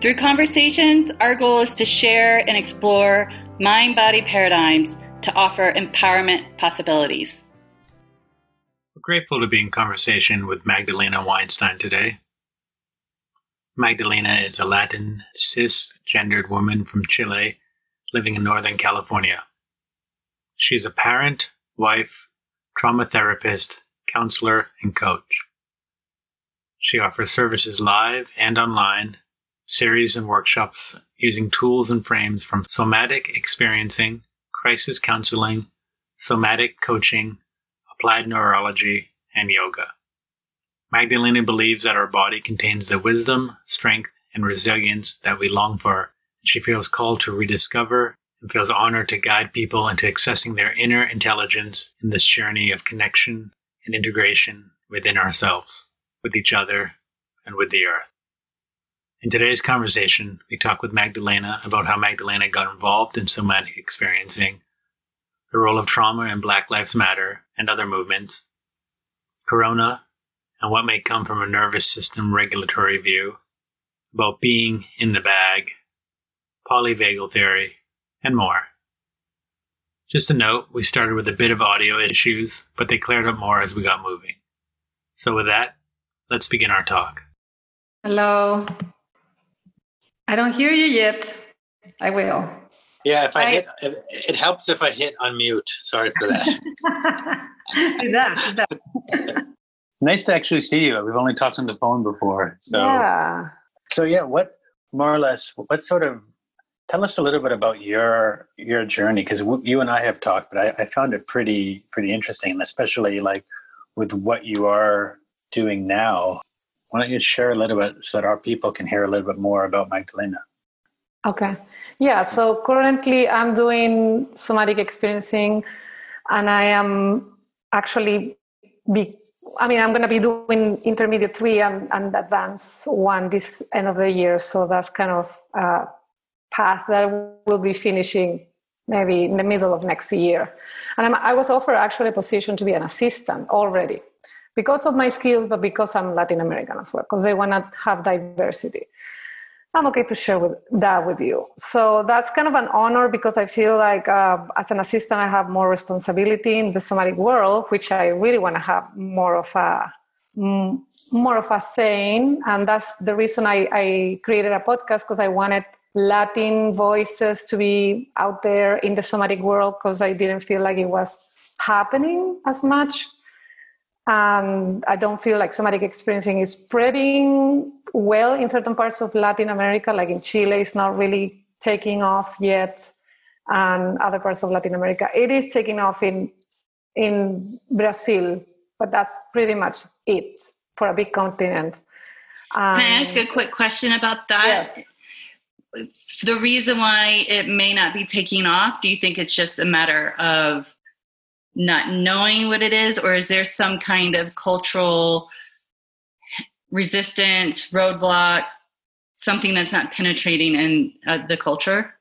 Through conversations, our goal is to share and explore mind body paradigms to offer empowerment possibilities. We're grateful to be in conversation with Magdalena Weinstein today. Magdalena is a Latin cisgendered woman from Chile living in Northern California. She's a parent, wife, trauma therapist, counselor, and coach. She offers services live and online series and workshops using tools and frames from somatic experiencing, crisis counseling, somatic coaching, applied neurology, and yoga. Magdalena believes that our body contains the wisdom, strength, and resilience that we long for. She feels called to rediscover and feels honored to guide people into accessing their inner intelligence in this journey of connection and integration within ourselves, with each other, and with the earth. In today's conversation, we talk with Magdalena about how Magdalena got involved in somatic experiencing, the role of trauma in Black Lives Matter and other movements, Corona, and what may come from a nervous system regulatory view, about being in the bag, polyvagal theory, and more. Just a note, we started with a bit of audio issues, but they cleared up more as we got moving. So, with that, let's begin our talk. Hello. I don't hear you yet. I will. Yeah, if I, I hit, if, it helps if I hit unmute. Sorry for that. it does. It does. nice to actually see you. We've only talked on the phone before. So, yeah. So yeah, what more or less? What sort of? Tell us a little bit about your your journey because w- you and I have talked, but I, I found it pretty pretty interesting, especially like with what you are doing now why don't you share a little bit so that our people can hear a little bit more about Magdalena? Okay. Yeah, so currently I'm doing somatic experiencing and I am actually be I mean I'm gonna be doing intermediate three and, and advanced one this end of the year. So that's kind of a path that will be finishing maybe in the middle of next year. And I'm, i was offered actually a position to be an assistant already because of my skills, but because I'm Latin American as well, because they want to have diversity. I'm okay to share with, that with you. So that's kind of an honor because I feel like uh, as an assistant, I have more responsibility in the somatic world, which I really want to have more of a more of a saying, and that's the reason I, I created a podcast because I wanted Latin voices to be out there in the somatic world because I didn't feel like it was happening as much and I don't feel like somatic experiencing is spreading well in certain parts of Latin America, like in Chile, it's not really taking off yet, and other parts of Latin America. It is taking off in in Brazil, but that's pretty much it for a big continent. Um, Can I ask a quick question about that? Yes. The reason why it may not be taking off, do you think it's just a matter of not knowing what it is, or is there some kind of cultural resistance, roadblock, something that's not penetrating in uh, the culture?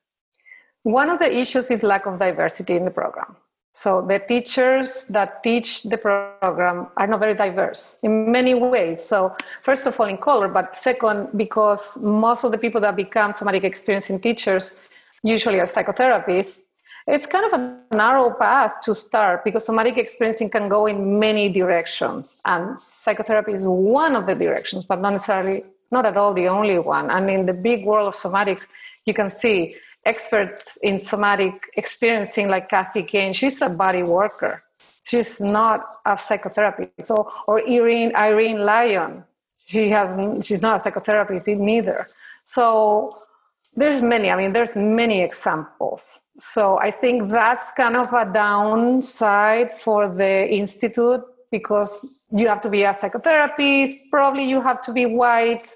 One of the issues is lack of diversity in the program. So the teachers that teach the program are not very diverse in many ways. So first of all, in color, but second, because most of the people that become somatic experiencing teachers usually are psychotherapists, it's kind of a narrow path to start because somatic experiencing can go in many directions and psychotherapy is one of the directions but not necessarily not at all the only one. And in the big world of somatics you can see experts in somatic experiencing like kathy Kain, she's a body worker. She's not a psychotherapist so or irene irene lyon. She has she's not a psychotherapist neither. So there's many i mean there's many examples so i think that's kind of a downside for the institute because you have to be a psychotherapist probably you have to be white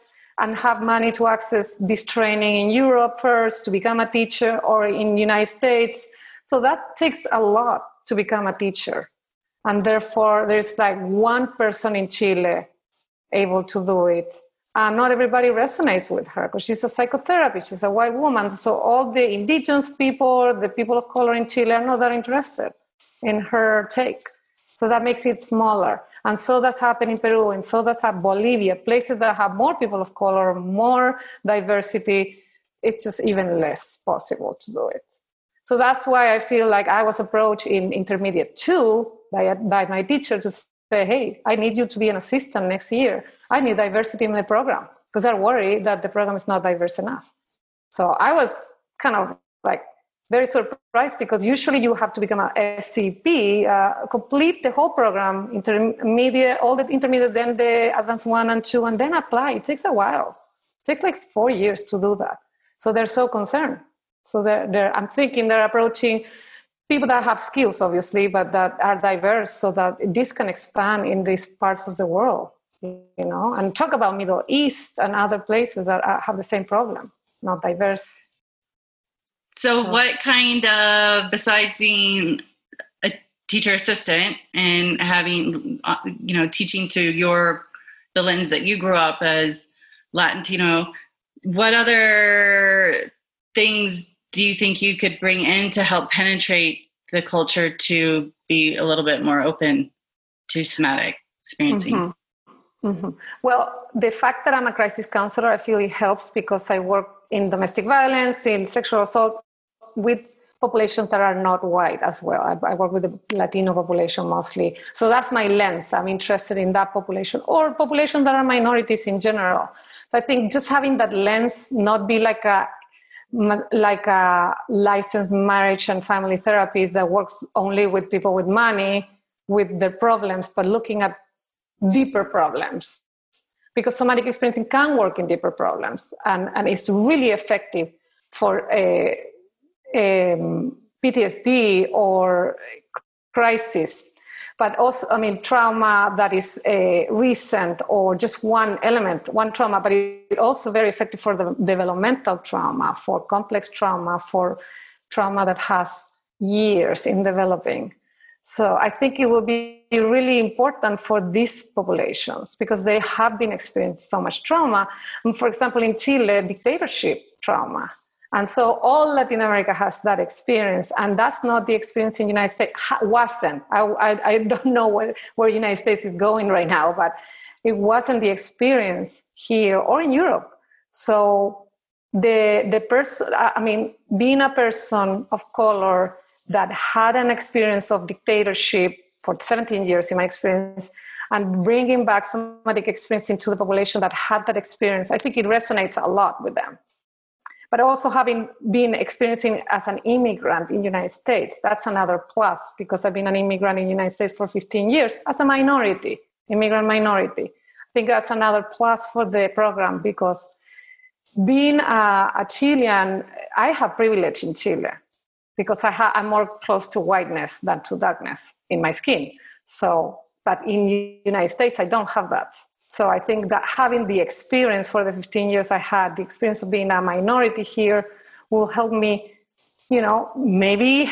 and have money to access this training in europe first to become a teacher or in united states So that takes a lot to become a teacher. And therefore, there's like one person in Chile able to do it. And not everybody resonates with her because she's a psychotherapist, she's a white woman. So all the indigenous people, the people of color in Chile are not that interested in her take. So that makes it smaller. And so that's happening in Peru, and so that's happening Bolivia, places that have more people of color, more diversity. It's just even less possible to do it. So that's why I feel like I was approached in intermediate two by, by my teacher to say, hey, I need you to be an assistant next year. I need diversity in the program because they're worried that the program is not diverse enough. So I was kind of like very surprised because usually you have to become a SEP, uh, complete the whole program, intermediate, all the intermediate, then the advanced one and two, and then apply. It takes a while. It takes like four years to do that. So they're so concerned. So they're, they're, I'm thinking they're approaching people that have skills, obviously, but that are diverse so that this can expand in these parts of the world, you know, and talk about Middle East and other places that have the same problem, not diverse. So, what kind of, besides being a teacher assistant and having, uh, you know, teaching through your, the lens that you grew up as Latino, what other things do you think you could bring in to help penetrate the culture to be a little bit more open to somatic experiencing? Mm-hmm. Mm-hmm. Well, the fact that I'm a crisis counselor, I feel it helps because I work in domestic violence, in sexual assault, with populations that are not white as well. I, I, work with the Latino population mostly. So that's my lens. I'm interested in that population or populations that are minorities in general. So I think just having that lens, not be like a like a licensed marriage and family therapist that works only with people with money with their problems, but looking at deeper problems. Because somatic experiencing can work in deeper problems and, and it's really effective for a um, PTSD or crisis, but also, I mean, trauma that is uh, recent or just one element, one trauma, but also very effective for the developmental trauma, for complex trauma, for trauma that has years in developing. So I think it will be really important for these populations because they have been experiencing so much trauma. And for example, in Chile, dictatorship trauma and so all Latin America has that experience, and that's not the experience in the United States. wasn't. I, I, I don't know where, where United States is going right now, but it wasn't the experience here or in Europe. So the the person, I mean, being a person of color that had an experience of dictatorship for 17 years, in my experience, and bringing back somatic experience into the population that had that experience, I think it resonates a lot with them but also having been experiencing as an immigrant in the United States, that's another plus because I've been an immigrant in the United States for 15 years as a minority, immigrant minority. I think that's another plus for the program because being a, a Chilean, I have privilege in Chile because I ha- I'm more close to whiteness than to darkness in my skin. So, but in the United States, I don't have that. So I think that having the experience for the 15 years I had, the experience of being a minority here, will help me, you know, maybe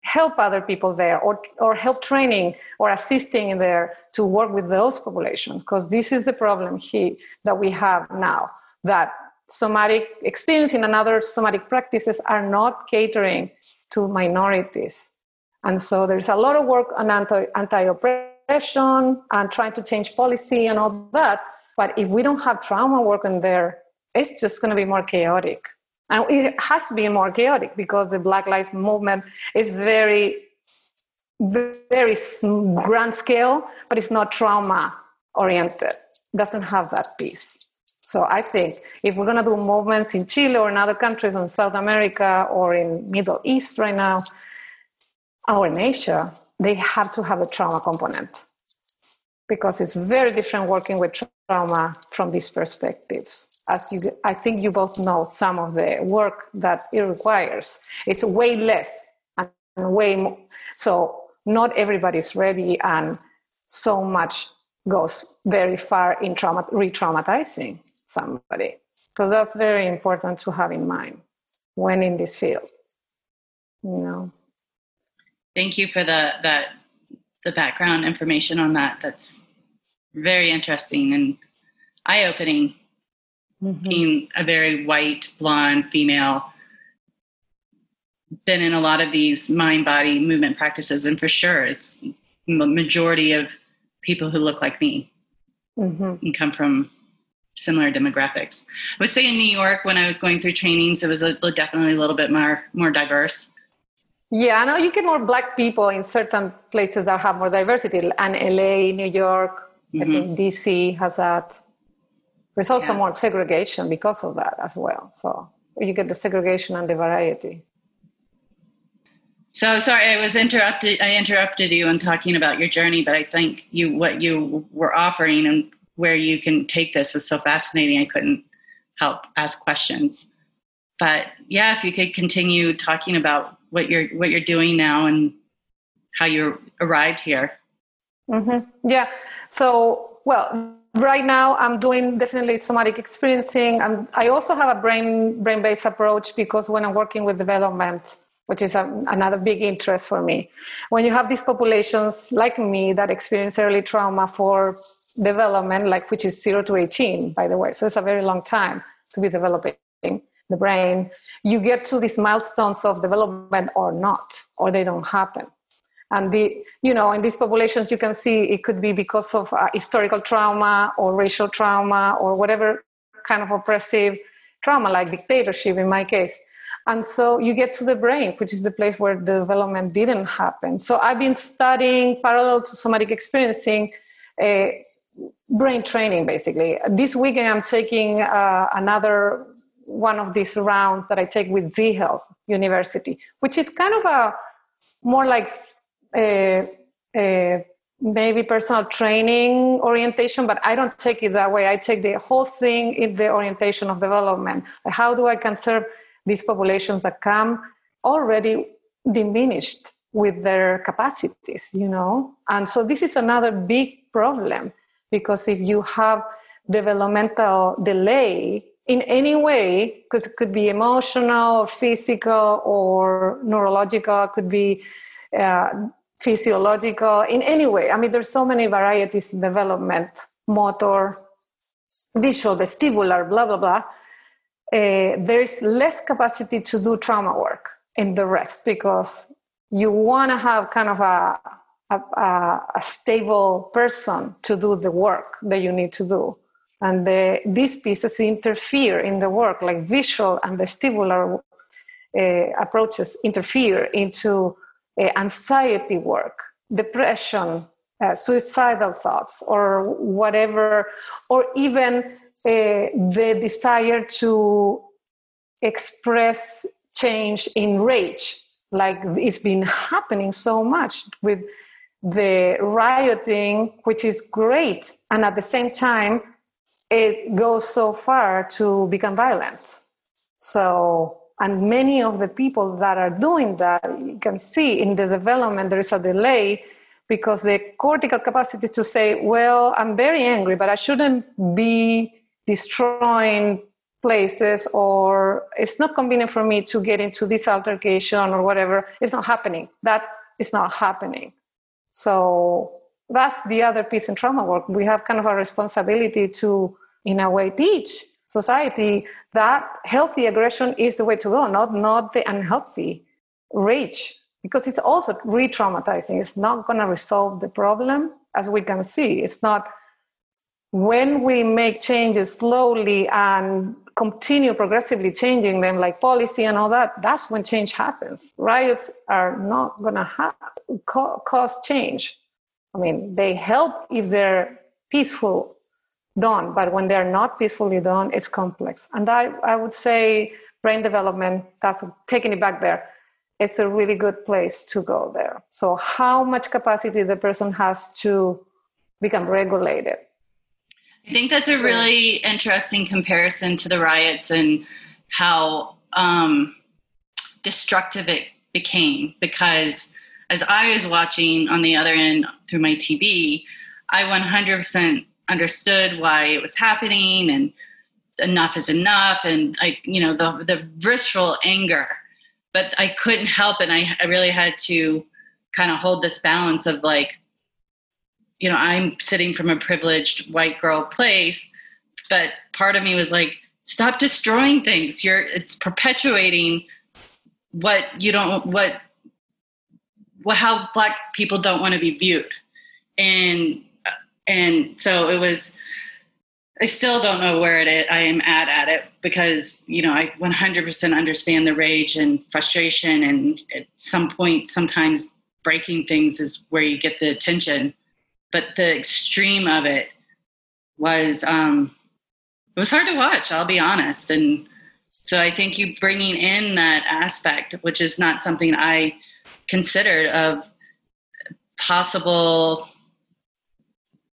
help other people there or, or help training or assisting in there to work with those populations because this is the problem he, that we have now that somatic experience and other somatic practices are not catering to minorities. And so there's a lot of work on anti, anti-oppression and trying to change policy and all that. But if we don't have trauma working there, it's just going to be more chaotic. And it has to be more chaotic because the Black Lives Movement is very, very grand scale, but it's not trauma oriented. Doesn't have that piece. So I think if we're going to do movements in Chile or in other countries in South America or in Middle East right now, or in Asia, they have to have a trauma component because it's very different working with trauma from these perspectives. As you, I think you both know some of the work that it requires. It's way less and way more. So not everybody's ready, and so much goes very far in trauma, re-traumatizing somebody. So that's very important to have in mind when in this field. You know. Thank you for the that the background information on that. That's very interesting and eye opening. Mm-hmm. Being a very white, blonde female, been in a lot of these mind body movement practices, and for sure, it's the majority of people who look like me mm-hmm. and come from similar demographics. I would say in New York, when I was going through trainings, it was a, definitely a little bit more more diverse. Yeah, I know you get more black people in certain places that have more diversity, and LA, New York, mm-hmm. I think DC has that. There's also yeah. more segregation because of that as well. So you get the segregation and the variety. So sorry, I was interrupted. I interrupted you in talking about your journey, but I think you what you were offering and where you can take this was so fascinating. I couldn't help ask questions. But yeah, if you could continue talking about what you're what you're doing now and how you arrived here. Mm-hmm. Yeah. So well, right now I'm doing definitely somatic experiencing. and I also have a brain brain based approach because when I'm working with development, which is a, another big interest for me, when you have these populations like me that experience early trauma for development, like which is zero to 18, by the way. So it's a very long time to be developing the brain. You get to these milestones of development or not, or they don't happen. And the, you know, in these populations, you can see it could be because of uh, historical trauma or racial trauma or whatever kind of oppressive trauma, like dictatorship in my case. And so you get to the brain, which is the place where the development didn't happen. So I've been studying parallel to somatic experiencing uh, brain training basically this weekend i'm taking uh, another one of these rounds that i take with z health university which is kind of a more like a, uh, a uh, maybe personal training orientation but i don't take it that way. I take the whole thing in the orientation of development. How do i can serve these populations that come already diminished with their capacities you know? And so this is another big problem because if you have developmental delay in any way because it could be emotional or physical or neurological it could be uh, physiological in any way i mean there's so many varieties in development motor visual vestibular blah blah blah uh, there's less capacity to do trauma work in the rest because you want to have kind of a a, a, a, stable person to do the work that you need to do. And the, these pieces interfere in the work, like visual and vestibular uh, approaches interfere into uh, anxiety work, depression, uh, suicidal thoughts, or whatever, or even uh, the desire to express change in rage like it's been happening so much with the rioting, which is great, and at the same time, it goes so far to become violent. So, and many of the people that are doing that, you can see in the development there is a delay because the cortical capacity to say, well, I'm very angry, but I shouldn't be destroying places or it's not convenient for me to get into this altercation or whatever. It's not happening. That is not happening. So that's the other piece in trauma work. We have kind of a responsibility to, in a way, teach society that healthy aggression is the way to go, not, not the unhealthy rage, because it's also re traumatizing. It's not going to resolve the problem, as we can see. It's not when we make changes slowly and continue progressively changing them like policy and all that that's when change happens riots are not going to ha- cause change i mean they help if they're peaceful done but when they're not peacefully done it's complex and i, I would say brain development that's taking it back there it's a really good place to go there so how much capacity the person has to become regulated I think that's a really interesting comparison to the riots and how um, destructive it became. Because as I was watching on the other end through my TV, I 100% understood why it was happening and enough is enough and I, you know, the, the visceral anger. But I couldn't help it. I, I really had to kind of hold this balance of like, you know, I'm sitting from a privileged white girl place, but part of me was like, stop destroying things. You're it's perpetuating what you don't what how black people don't want to be viewed. And and so it was i still don't know where it i am at at it because you know i 100% understand the rage and frustration and at some point sometimes breaking things is where you get the attention. But the extreme of it was um it was hard to watch i'll be honest. And so i think you bringing in that aspect which is not something i considered of possible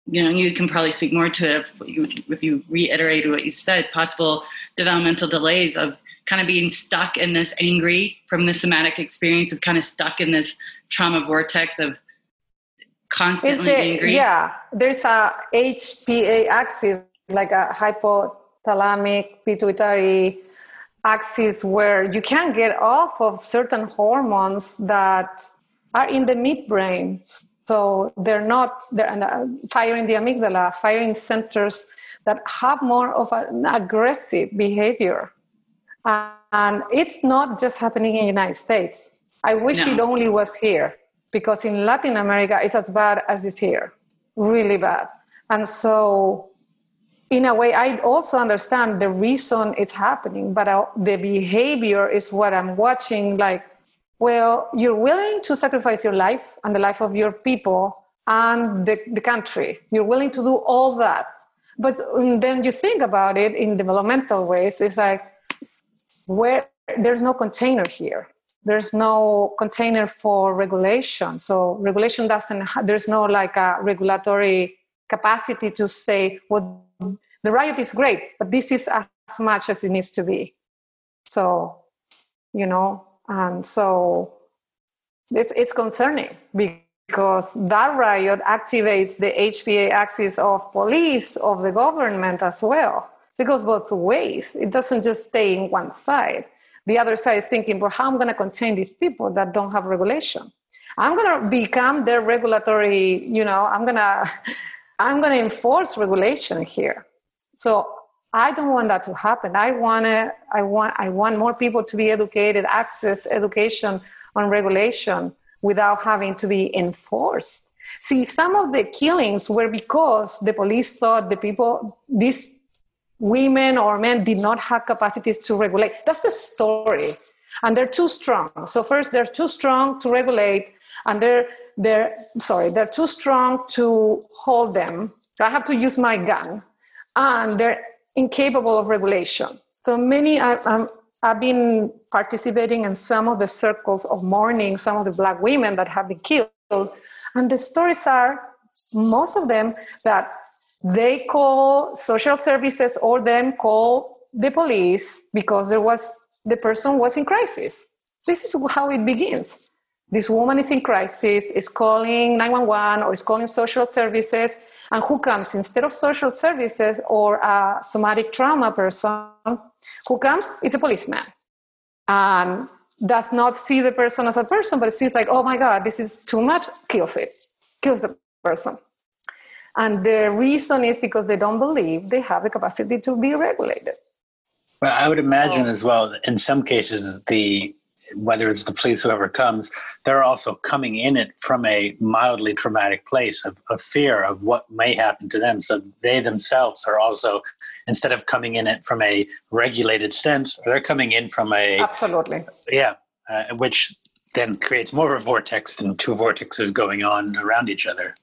you know you can probably speak more to it if you, if you reiterated what you said possible developmental delays of kind of being stuck in this angry from the somatic experience of kind of stuck in this trauma vortex of constantly the, angry. yeah there's a hpa axis like a hypothalamic pituitary axis where you can get off of certain hormones that are in the midbrain. So they're not they're uh, firing the amygdala, firing centers that have more of an aggressive behavior. And it's not just happening in the United States. I wish no. it only was here because in Latin America it's as bad as it's here, really bad. And so in a way, I also understand the reason it's happening, but uh, the behavior is what I'm watching. Like, well, you're willing to sacrifice your life and the life of your people and the, the country. You're willing to do all that. But um, then you think about it in developmental ways, it's like, where there's no container here. There's no container for regulation. So regulation doesn't, there's no like a regulatory capacity to say, well, the riot is great, but this is as much as it needs to be. So, you know, and so it's, it's concerning because that riot activates the HPA axis of police, of the government as well. So it goes both ways. It doesn't just stay in one side. The other side is thinking, well, how am I going to contain these people that don't have regulation? I'm going to become their regulatory, you know, I'm going to, I'm going to enforce regulation here. So I don't want that to happen. I want to, I want, I want more people to be educated, access education on regulation without having to be enforced. See, some of the killings were because the police thought the people, these women or men did not have capacities to regulate. That's the story. And they're too strong. So first they're too strong to regulate and they're they're sorry, they're too strong to hold them. I have to use my gun and they're incapable of regulation. So many, I've been participating in some of the circles of mourning, some of the black women that have been killed. And the stories are, most of them, that they call social services or them call the police because there was the person was in crisis. This is how it begins. This woman is in crisis, is calling 911 or is calling social services and who comes instead of social services or a somatic trauma person? Who comes is a policeman and does not see the person as a person, but sees like, oh my God, this is too much, kills it, kills the person. And the reason is because they don't believe they have the capacity to be regulated. Well, I would imagine as well, in some cases, the whether it's the police, whoever comes, they're also coming in it from a mildly traumatic place of, of fear of what may happen to them. So they themselves are also, instead of coming in it from a regulated sense, they're coming in from a absolutely, yeah, uh, which then creates more of a vortex and two vortexes going on around each other.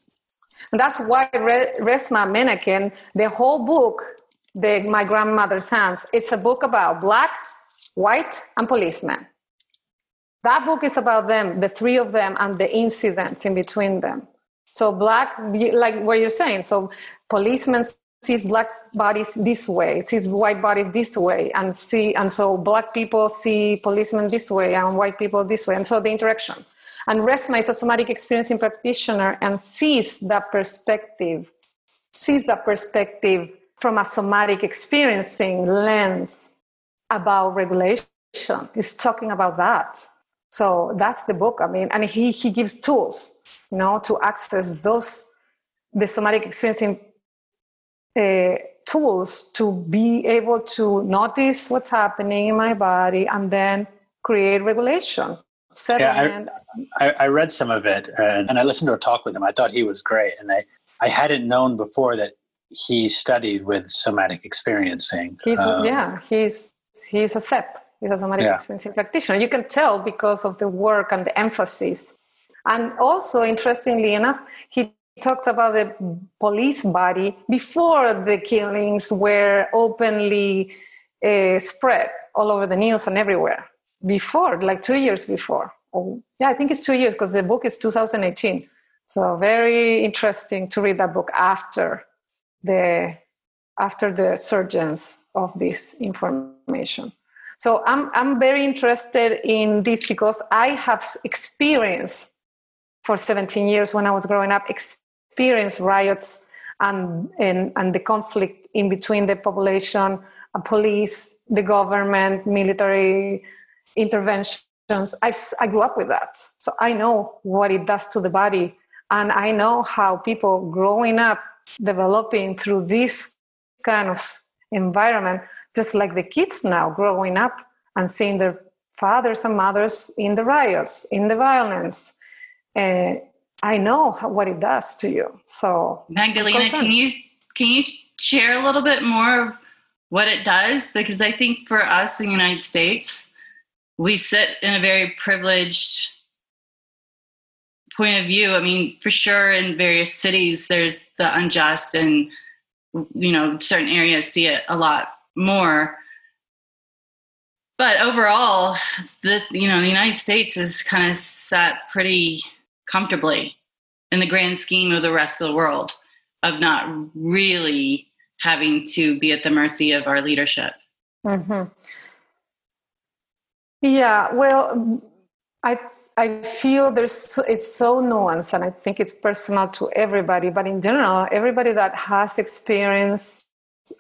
And that's why Re- Resmaa Menakem, the whole book, the My Grandmother's Hands, it's a book about black, white, and policemen that book is about them, the three of them, and the incidents in between them. So black, like what you're saying, so policemen sees black bodies this way, sees white bodies this way, and see, and so black people see policemen this way and white people this way, and so the interaction. And Resmaa is a somatic experiencing practitioner and sees that perspective, sees that perspective from a somatic experiencing lens about regulation. Is talking about that So that's the book. I mean, and he, he gives tools, you know, to access those, the somatic experiencing uh, tools to be able to notice what's happening in my body and then create regulation. Yeah, I, I, I, read some of it uh, and I listened to a talk with him. I thought he was great. And I, I hadn't known before that he studied with somatic experiencing. He's, um, yeah, he's, he's a SEP. He's a somatic yeah. experiencing practitioner. You can tell because of the work and the emphasis. And also, interestingly enough, he talked about the police body before the killings were openly uh, spread all over the news and everywhere. Before, like two years before. Oh, yeah, I think it's two years because the book is 2018. So very interesting to read that book after the after the surgeons of this information. So I'm I'm very interested in this because I have experienced for 17 years when I was growing up experienced riots and, and, and the conflict in between the population, uh, police, the government, military interventions. I, I grew up with that. So I know what it does to the body. And I know how people growing up, developing through this kind of environment, just like the kids now growing up and seeing their fathers and mothers in the riots, in the violence. Uh, I know what it does to you. So Magdalena, can you can you share a little bit more of what it does? Because I think for us in the United States, we sit in a very privileged point of view. I mean, for sure in various cities there's the unjust and you know, certain areas see it a lot more. But overall, this, you know, the United States is kind of set pretty comfortably in the grand scheme of the rest of the world of not really having to be at the mercy of our leadership. Mm-hmm. Yeah, well, I I feel there's it's so nuanced, and I think it's personal to everybody. But in general, everybody that has experienced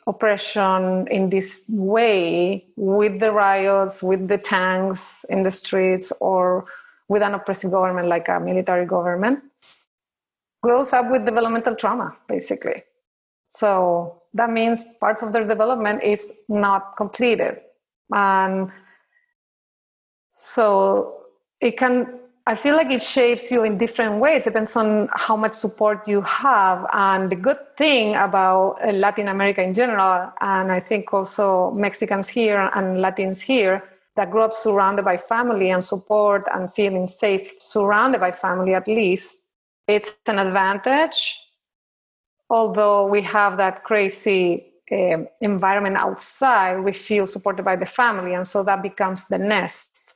oppression in this way, with the riots, with the tanks in the streets, or with an oppressive government like a military government grows up with developmental trauma basically. So that means parts of their development is not completed. And so it can i feel like it shapes you in different ways depends on how much support you have and the good thing about uh, latin america in general and i think also mexicans here and latins here that grew up surrounded by family and support and feeling safe, surrounded by family at least, it's an advantage. Although we have that crazy uh, environment outside, we feel supported by the family, and so that becomes the nest.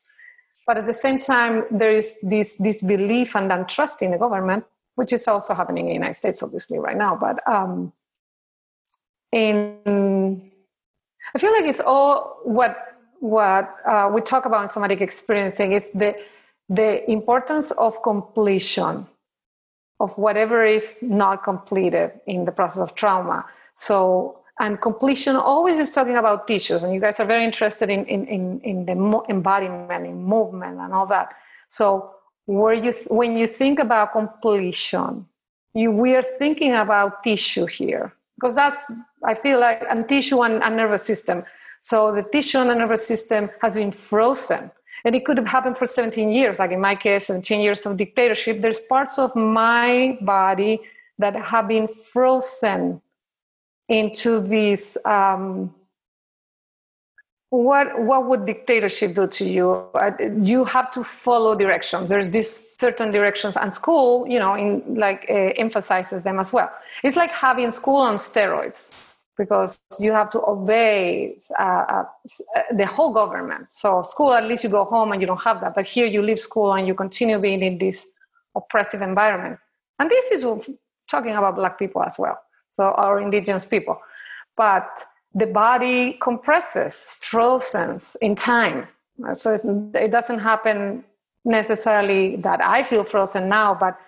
But at the same time, there is this, this belief and untrust in the government, which is also happening in the United States, obviously, right now. But um, in, I feel like it's all what what uh, we talk about in somatic experiencing is the the importance of completion of whatever is not completed in the process of trauma so and completion always is talking about tissues and you guys are very interested in in in, in the mo- embodiment in movement and all that so where you th- when you think about completion you we are thinking about tissue here because that's i feel like and tissue and, and nervous system so the tissue and the nervous system has been frozen. And it could have happened for 17 years, like in my case, 17 years of dictatorship. There's parts of my body that have been frozen into this um, what what would dictatorship do to you you have to follow directions there's these certain directions and school you know in like uh, emphasizes them as well it's like having school on steroids because you have to obey uh, uh, the whole government. So school, at least you go home and you don't have that. But here you leave school and you continue being in this oppressive environment. And this is talking about black people as well, so our indigenous people. But the body compresses, frozens in time. So it doesn't happen necessarily that I feel frozen now, but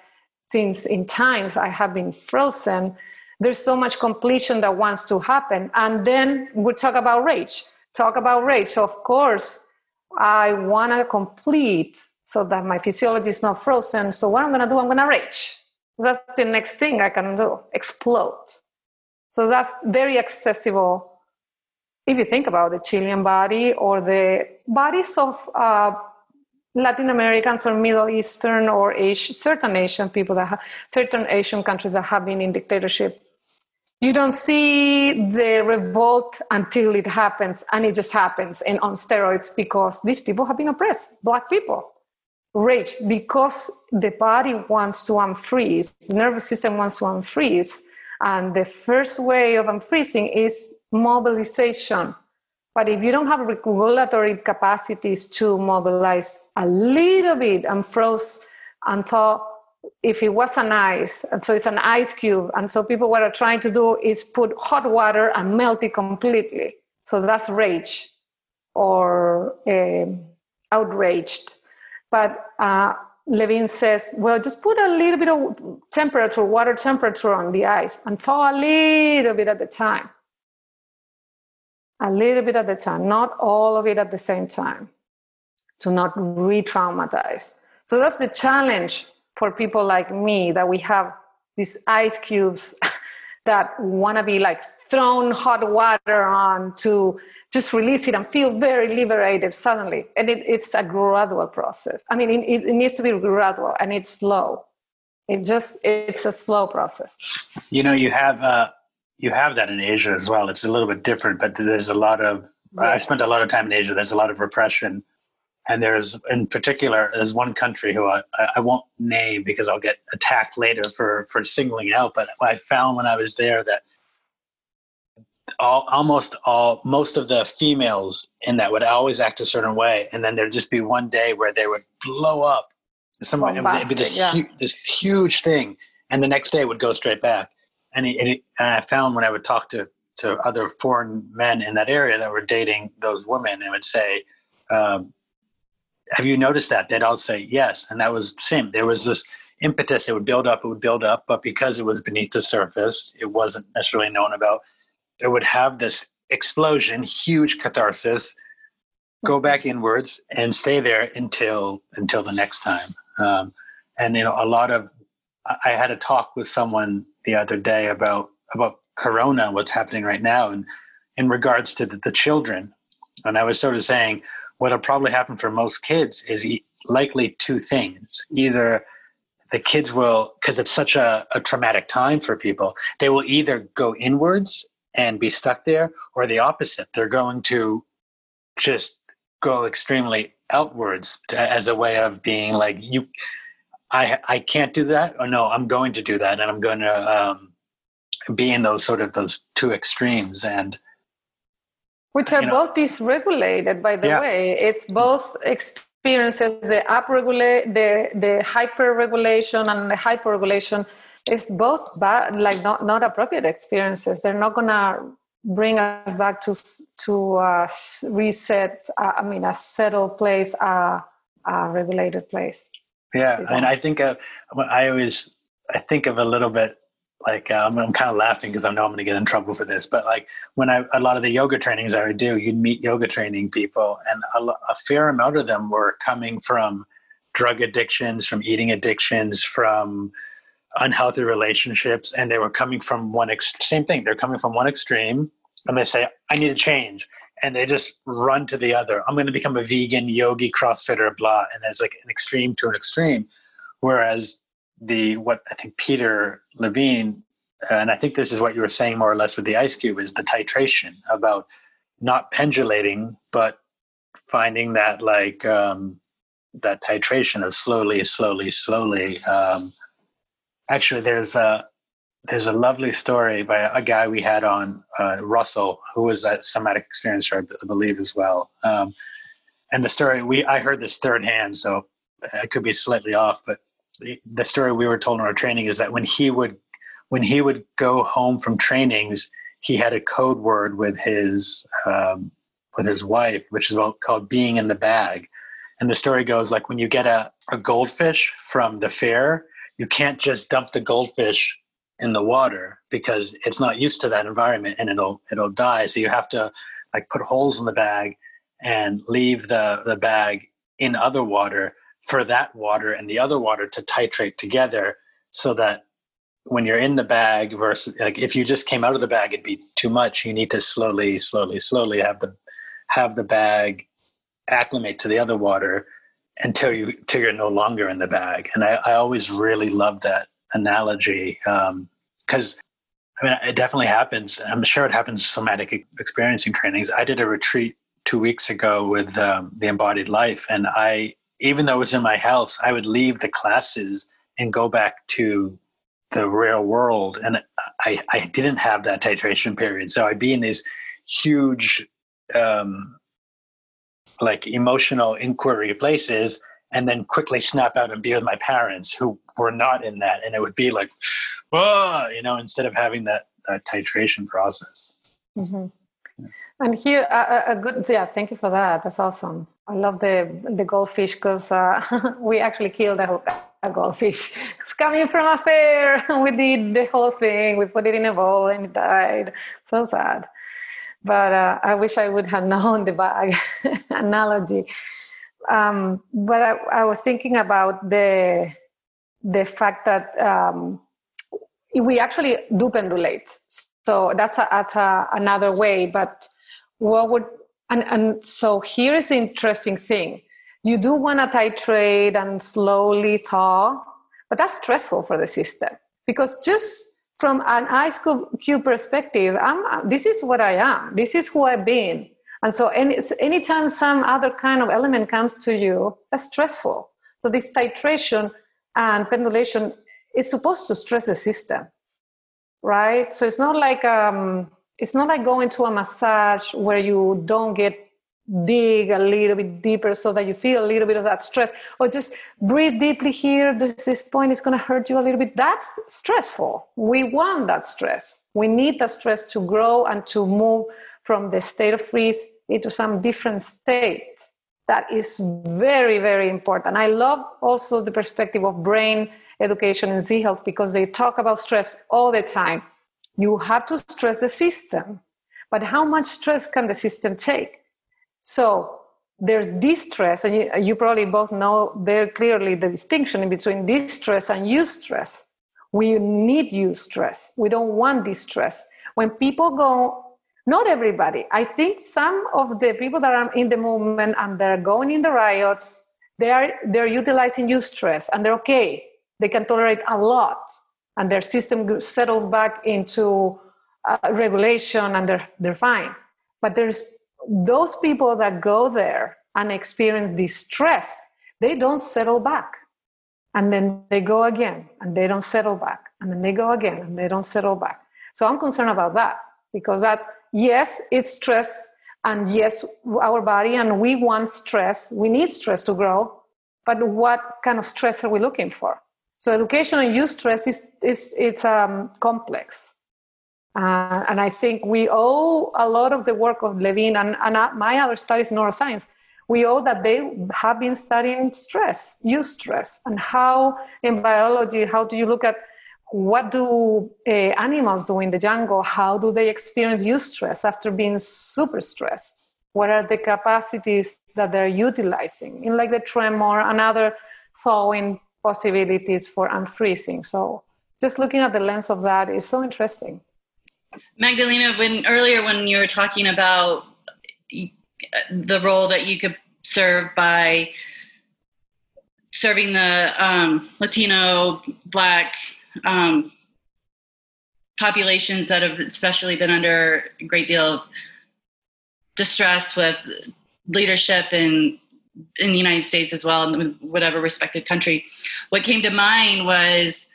since in times I have been frozen, there's so much completion that wants to happen and then we talk about rage talk about rage so of course i want to complete so that my physiology is not frozen. So what I'm gonna do, I'm gonna rage. That's the next thing I can do, explode. So that's very accessible if you think about the Chilean body or the bodies of uh, Latin Americans or Middle Eastern or Asian, certain Asian people that have, certain Asian countries that have been in dictatorship, you don't see the revolt until it happens, and it just happens and on steroids because these people have been oppressed, black people. Rage because the body wants to unfreeze, the nervous system wants to unfreeze, and the first way of unfreezing is mobilization. But if you don't have regulatory capacities to mobilize a little bit and froze and thought if it was an ice, and so it's an ice cube, and so people what are trying to do is put hot water and melt it completely. So that's rage or uh, outraged. But uh, Levine says, well, just put a little bit of temperature, water temperature on the ice and thaw a little bit at the time. A little bit at the time, not all of it at the same time, to not re traumatize. So that's the challenge for people like me that we have these ice cubes that want to be like thrown hot water on to just release it and feel very liberated suddenly. And it, it's a gradual process. I mean, it, it needs to be gradual and it's slow. It just it's a slow process. You know, you have uh, you have that in Asia as well. It's a little bit different, but there's a lot of. Yes. I spent a lot of time in Asia. There's a lot of repression and there's in particular there's one country who I, I won't name because I'll get attacked later for for singling it out. But I found when I was there that all almost all most of the females in that would always act a certain way, and then there'd just be one day where they would blow up. Someone it'd be this yeah. hu- this huge thing, and the next day would go straight back. And, and, it, and I found when I would talk to to other foreign men in that area that were dating those women, and would say. Um, have you noticed that? They'd all say yes. And that was same. There was this impetus. It would build up, it would build up, but because it was beneath the surface, it wasn't necessarily known about. It would have this explosion, huge catharsis, go mm-hmm. back inwards and stay there until until the next time. Um, and you know, a lot of I had a talk with someone the other day about about Corona, what's happening right now, and in regards to the, the children. And I was sort of saying, what'll probably happen for most kids is likely two things. Either the kids will, because it's such a, a traumatic time for people, they will either go inwards and be stuck there, or the opposite. They're going to just go extremely outwards to, as a way of being like you i i can't do that or no i'm going to do that and i'm going to um, be in those sort of those two extremes and which are both dysregulated by the yeah. way it's both experiences the upregulate the the hyper-regulation and the hyper-regulation is both bad like not, not appropriate experiences. They're not gonna bring us back to to uh, reset uh, i mean a settled place uh, a regulated place. Yeah and i think of, i always i think of a little bit like um, I'm kind of laughing because I know I'm going to get in trouble for this, but like when I a lot of the yoga trainings I would do, you'd meet yoga training people, and a, a fair amount of them were coming from drug addictions, from eating addictions, from unhealthy relationships, and they were coming from one ex- same thing. They're coming from one extreme, and they say, "I need to change," and they just run to the other. I'm going to become a vegan, yogi, CrossFitter, blah, and it's like an extreme to an extreme. Whereas the what I think Peter Levine, and I think this is what you were saying more or less with the ice cube, is the titration about not pendulating, but finding that like um, that titration of slowly, slowly, slowly. Um, actually, there's a there's a lovely story by a guy we had on uh, Russell, who was a somatic experiencer, I believe, as well. Um, and the story we I heard this third hand, so I could be slightly off, but the story we were told in our training is that when he would when he would go home from trainings, he had a code word with his um, with his wife, which is called "being in the bag." And the story goes like when you get a, a goldfish from the fair, you can't just dump the goldfish in the water because it's not used to that environment and it'll it'll die. So you have to like put holes in the bag and leave the the bag in other water for that water and the other water to titrate together so that when you're in the bag versus like if you just came out of the bag it'd be too much you need to slowly slowly slowly have the have the bag acclimate to the other water until you until you're no longer in the bag. And i, I always really love that analogy because um, i mean it definitely happens. I'm sure it happens somatic experiencing trainings. I did a retreat two weeks ago with um, the embodied life and i even though it was in my house i would leave the classes and go back to the real world. And I, I didn't have that titration period. So i'd be in these huge um, like emotional inquiry places and then quickly snap out and be with my parents who were not in that and it would be like whoa you know instead of having that, that titration process mm-hmm. and here a, a, good yeah thank you for that that's awesome i love the the goldfish because uh, we actually killed a, a goldfish it's coming from a fair. we did the whole thing. We put it in a bowl and it died. So sad. But uh, I wish I would have known the bag analogy. Um, but I, I, was thinking about the the fact that um, we actually do pendulate. So that's, a, that's a, another way. But what would and, and so here is the interesting thing. You do want to titrate and slowly thaw, but that's stressful for the system because just from an ice cube perspective, I'm, this is what I am. This is who I've been. And so any, anytime some other kind of element comes to you, that's stressful. So this titration and pendulation is supposed to stress the system, right? So it's not like um, it's not like going to a massage where you don't get dig a little bit deeper so that you feel a little bit of that stress or just breathe deeply here. This, this point is going to hurt you a little bit. That's stressful. We want that stress. We need that stress to grow and to move from the state of freeze into some different state. That is very very important. I love also the perspective of brain education in z health because they talk about stress all the time. You have to stress the system but how much stress can the system take so there's distress, and you, you probably both know very clearly the distinction between distress and eustress. We need eustress. We don't want distress. When people go, not everybody, I think some of the people that are in the movement and they're going in the riots, they are they're utilizing eustress and they're okay. They can tolerate a lot, and their system settles back into uh, regulation, and they're they're fine. But there's those people that go there and experience distress, they don't settle back. And then they go again and they don't settle back. And then they go again and they don't settle back. So I'm concerned about that because that, yes, it's stress. And yes, our body and we want stress. We need stress to grow. But what kind of stress are we looking for? So education and eustress is, is it's um, complex. Uh, and I think we owe a lot of the work of Levine and, and my other studies in neuroscience. We owe that they have been studying stress, eustress, and how in biology, how do you look at what do uh, animals do in the jungle? How do they experience eustress after being super stressed? What are the capacities that they're utilizing in like the tremor and other thawing possibilities for unfreezing? So just looking at the lens of that is so interesting. Magdalena, when earlier when you were talking about the role that you could serve by serving the um, Latino, Black um, populations that have especially been under a great deal of distress with leadership in in the United States as well, in whatever respected country. What came to mind was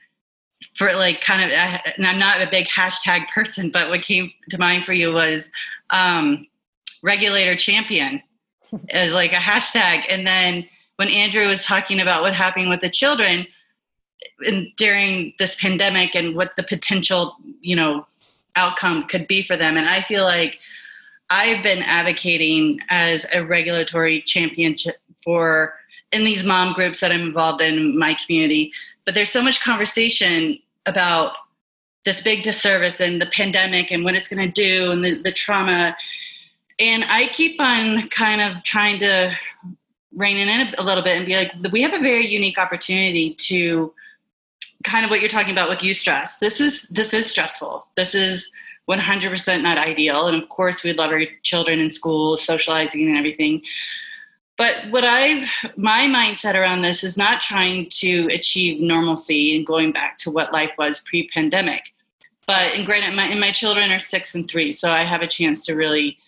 for like kind of and i'm not a big hashtag person but what came to mind for you was um, regulator champion as like a hashtag. And then when andrew was talking about what happened with the children and during this pandemic and what the potential you know outcome could be for them. And i feel like i've been advocating as a regulatory champion for in these mom groups that i'm involved in my community. But there's so much conversation about this big disservice and the pandemic and what it's going to do and the, the trauma and i keep on kind of trying to reining in a little bit and be like, we have a very unique opportunity to kind of what you're talking about with eustress. This is this is stressful. This is 100% not ideal, and of course, we'd love our children in school, socializing, and everything. But what I've my mindset around this is not trying to achieve normalcy and going back to what life was pre-pandemic. But and granted, my, and my children are six and three, so I have a chance to really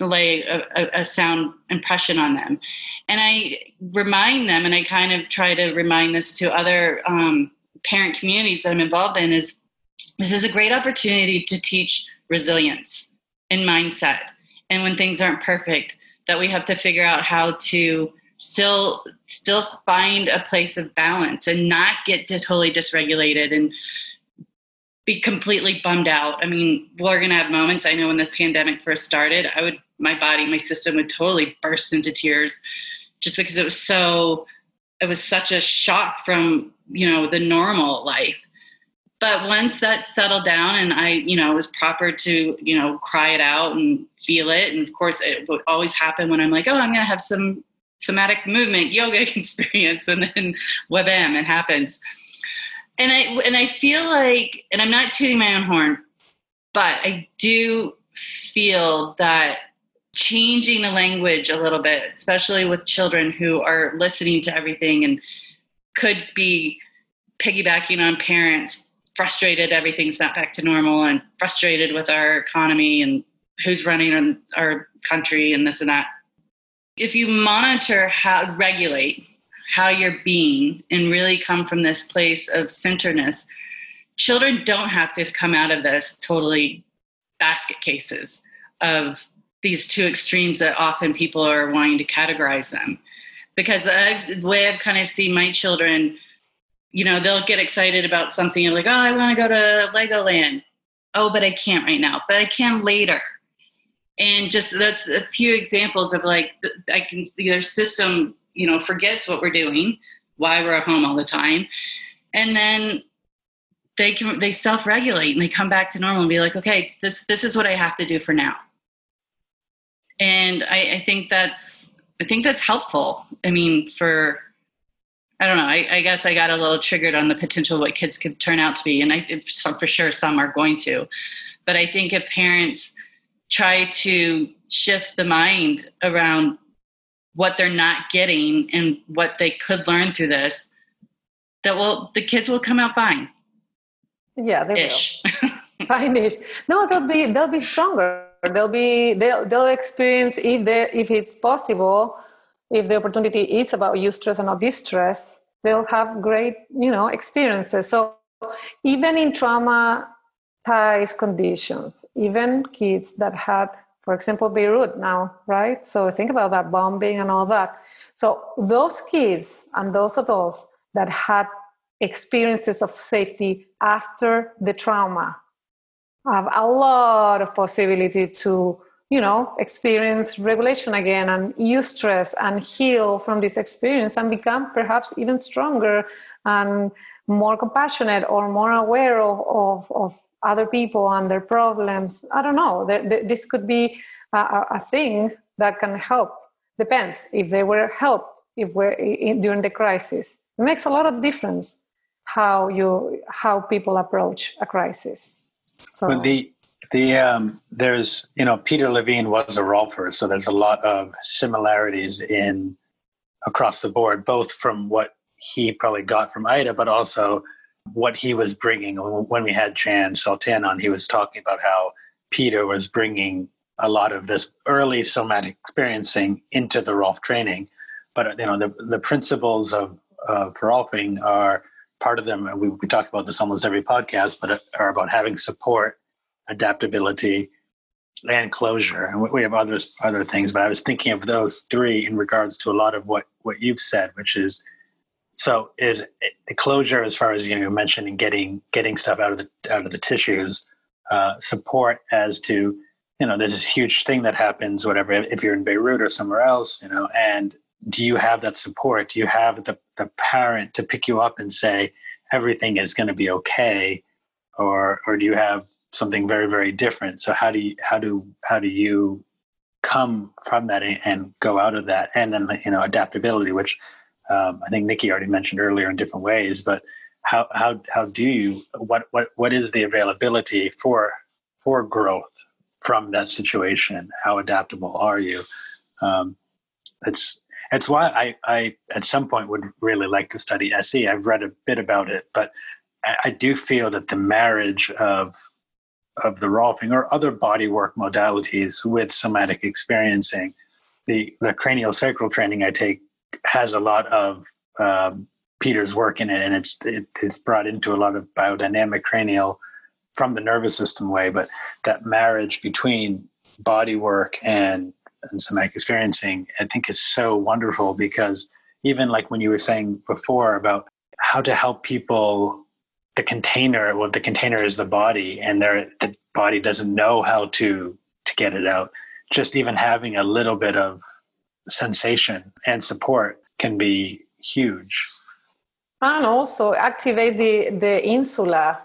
lay a, a, sound impression on them. And I remind them, and I kind of try to remind this to other um, parent communities that I'm involved in, is this is a great opportunity to teach resilience and mindset. And when things aren't perfect, that we have to figure out how to still still find a place of balance and not get totally dysregulated and be completely bummed out. I mean, we're to have moments. I know when the pandemic first started, I would, my body, my system would totally burst into tears just because it was so, it was such a shock from, you know, the normal life. But once that settled down and I, you know, it was proper to, you know, cry it out and feel it. And of course, it would always happen when I'm like, oh, I'm going to have some somatic movement yoga experience. And then, webm it happens and I and I feel like, and I'm not tooting my own horn, but I do feel that changing the language a little bit, especially with children who are listening to everything and could be piggybacking on parents frustrated everything's not back to normal and frustrated with our economy and who's running our country and this and that. If you monitor how regulate how you're being and really come from this place of centeredness, children don't have to come out of this totally basket cases of these two extremes that often people are wanting to categorize them. Because I, the way I've kind of seen my children, you know, they'll get excited about something and like, oh, I want to go to Legoland. Oh, but I can't right now, but I can later. And just that's a few examples of like, I can, their system you know forgets what we're doing why we're at home all the time and then they can they self-regulate and they come back to normal and be like okay this this is what i have to do for now and i, I think that's i think that's helpful i mean for i don't know I, I, guess i got a little triggered on the potential what kids could turn out to be and i some, for sure some are going to but i think if parents try to shift the mind around what they're not getting and what they could learn through this, that will the kids will come out fine. Yeah, they Ish. will. Fine-ish. No, they'll be they'll be stronger. They'll be they'll they'll experience if they if it's possible, if the opportunity is about eustress and not distress, they'll have great you know experiences. So even in trauma ties conditions, even kids that had for example, Beirut now, right? So think about that bombing and all that. So those kids and those adults that had experiences of safety after the trauma have a lot of possibility to you know experience regulation again and eustress and heal from this experience and become perhaps even stronger and more compassionate or more aware of, of, of other people and their problems. I don't know. This could be a, a thing that can help. Depends if they were helped if we're in, during the crisis. It makes a lot of difference how you how people approach a crisis. So but the the um, there's you know Peter Levine was a rolfer, so there's a lot of similarities in across the board, both from what he probably got from Ida, but also what he was bringing. When we had Jan Sultan on, he was talking about how Peter was bringing a lot of this early somatic experiencing into the Rolf training. But you know, the the principles of of Rolfing are part of them. And we, we talk about this almost every podcast, but are about having support, adaptability, and closure. And we have other other things, but I was thinking of those three in regards to a lot of what what you've said, which is so is the closure as far as you know mentioning getting getting stuff out of the out of the tissues, uh, support as to you know there's this huge thing that happens whatever if you're in Beirut or somewhere else you know and do you have that support? Do you have the the parent to pick you up and say everything is going to be okay, or or do you have something very very different? So how do you how do how do you come from that and go out of that and then you know adaptability which um, i think nikki already mentioned earlier in different ways but how how how do you what what what is the availability for for growth from that situation how adaptable are you um, it's it's why I, I at some point would really like to study SE. I've read a bit about it, but I, I do feel that the marriage of of the Rolfing or other bodywork modalities with somatic experiencing, the the cranial sacral training I take has a lot of um, Peter's work in it, and it's it, it's brought into a lot of biodynamic cranial from the nervous system way. But that marriage between body work and and somatic experiencing, I think is so wonderful because even like when you were saying before about how to help people the container well the container is the body and there the body doesn't know how to to get it out. Just even having a little bit of sensation and support can be huge. And also activates the the insula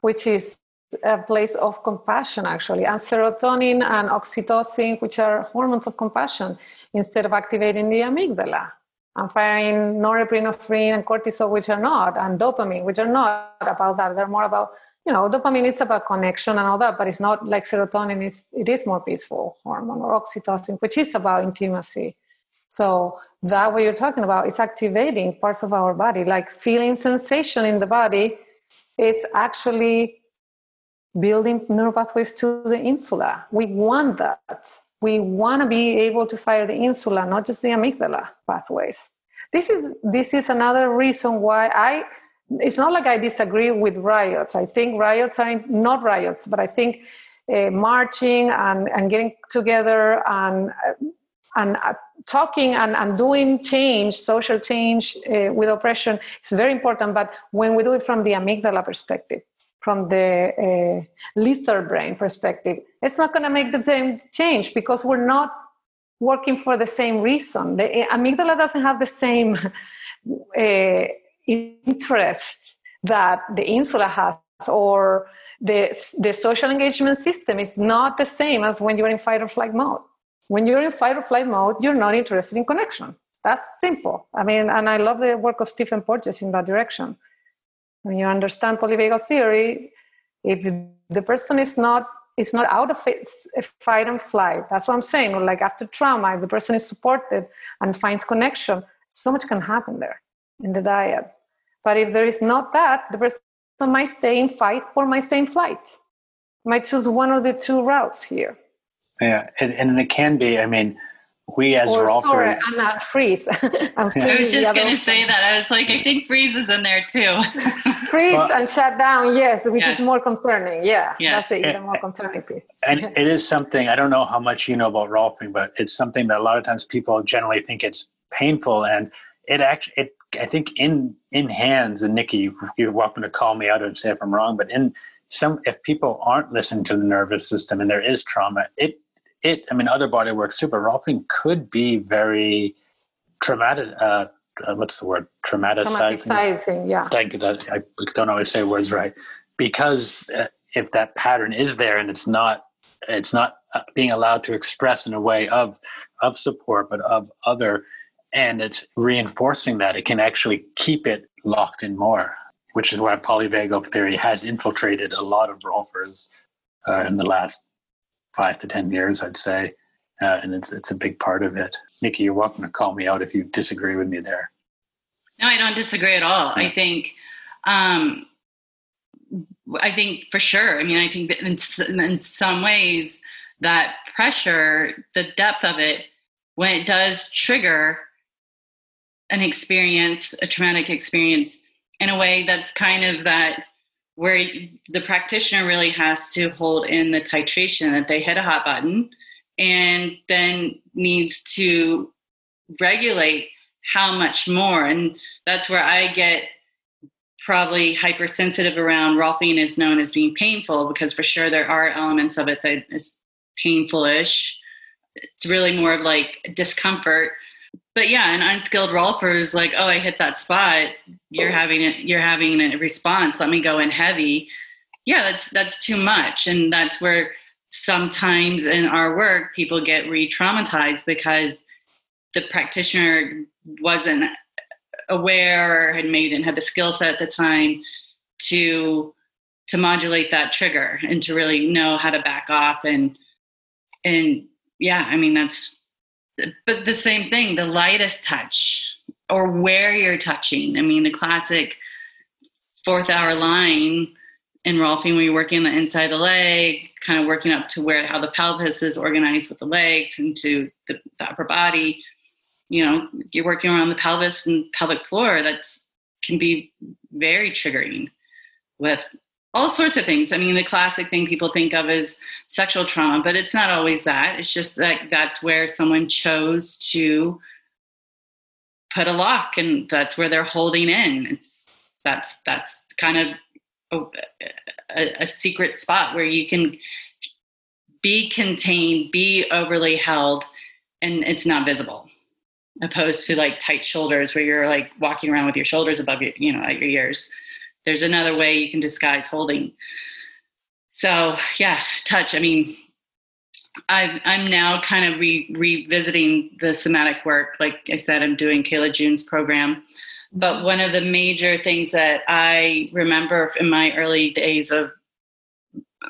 which is a place of compassion actually. And serotonin and oxytocin which are hormones of compassion instead of activating the amygdala and firing norepinephrine and cortisol which are not and dopamine which are not about that they're more about you know dopamine it's about connection and all that but it's not like serotonin it's it is more peaceful hormone or oxytocin which is about intimacy so that what you're talking about is activating parts of our body like feeling sensation in the body is actually building neural pathways to the insula. We want that. We want to be able to fire the insula, not just the amygdala pathways. This is this is another reason why I. It's not like I disagree with riots. I think riots are not riots, but I think uh, marching and, and getting together and and uh, talking and, and doing change, social change uh, with oppression is very important. But when we do it from the amygdala perspective, from the uh, lizard brain perspective, it's not going to make the same change because we're not working for the same reason. The amygdala doesn't have the same uh, interest that the insula has, or the, the social engagement system is not the same as when you're in fight or flight mode. When you're in fight or flight mode, you're not interested in connection. That's simple. I mean, and I love the work of Stephen Porges in that direction when you understand polyvagal theory, if the person is not is not out of it, fight and flight, that's what I'm saying. Like after trauma, if the person is supported and finds connection, so much can happen there in the dyad. But if there is not that, the person might stay in fight or might stay in flight. Might choose one of the two routes here. Yeah, and, and it can be. I mean, we as or Rolfers, sorry, I'm not freeze. I'm I was just going to say that. I was like, I think freeze is in there too. freeze well, and shut down, yes, which yes. is more concerning. Yeah, yes. that's it, even more concerning piece. and it is something, I don't know how much you know about Rolfing, but it's something that a lot of times people generally think it's painful. And it actually, it, I think in, in hands, and Nikki, you're welcome to call me out and say if I'm wrong, but in some, if people aren't listening to the nervous system and there is trauma, it it, I mean, other body work, super rolfing could be very traumatic. Uh, uh, what's the word? Traumatizing. Traumatizing, yeah. Thank you. That I don't always say words right because uh, if that pattern is there and it's not, it's not uh, being allowed to express in a way of of support, but of other, and it's reinforcing that it can actually keep it locked in more, which is why polyvagal theory has infiltrated a lot of rolfers uh, in the last five to ten years, I'd say, uh, and it's it's a big part of it. Nikki, you're welcome to call me out if you disagree with me there. No, I don't disagree at all. I think, um, I think for sure. I mean, I think in, in some ways that pressure, the depth of it, when it does trigger an experience, a traumatic experience, in a way that's kind of that where the practitioner really has to hold in the titration that they hit a hot button and then needs to regulate how much more. And that's where i get probably hypersensitive around rolfing is known as being painful because for sure there are elements of it that is painful-ish. It's really more of like discomfort but yeah, an unskilled rolfer is like, oh, I hit that spot. You're oh. having it. You're having a response. Let me go in heavy. Yeah, that's that's too much, and that's where sometimes in our work, people get re traumatized because the practitioner wasn't aware or had made and had the skill set at the time to to modulate that trigger and to really know how to back off and and yeah i mean that's but the same thing the lightest touch or where you're touching i mean the classic fourth hour line in Rolfing when you're working the inside of the leg, kind of working up to where how the pelvis is organized with the legs into the, the upper body. You know, you're working around the pelvis and pelvic floor. That's can be very triggering with all sorts of things. I mean, the classic thing people think of is sexual trauma, but it's not always that. It's just that that's where someone chose to put a lock, and that's where they're holding in. It's that's that's kind of a, a, secret spot where you can be contained, be overly held, and it's not visible. Opposed to like tight shoulders where you're like walking around with your shoulders above your, you know, at your ears. There's another way you can disguise holding. So yeah, touch. I mean, i am now kind of re- revisiting the somatic work. Like I said, I'm doing Kayla June's program but one of the major things that I remember in my early days of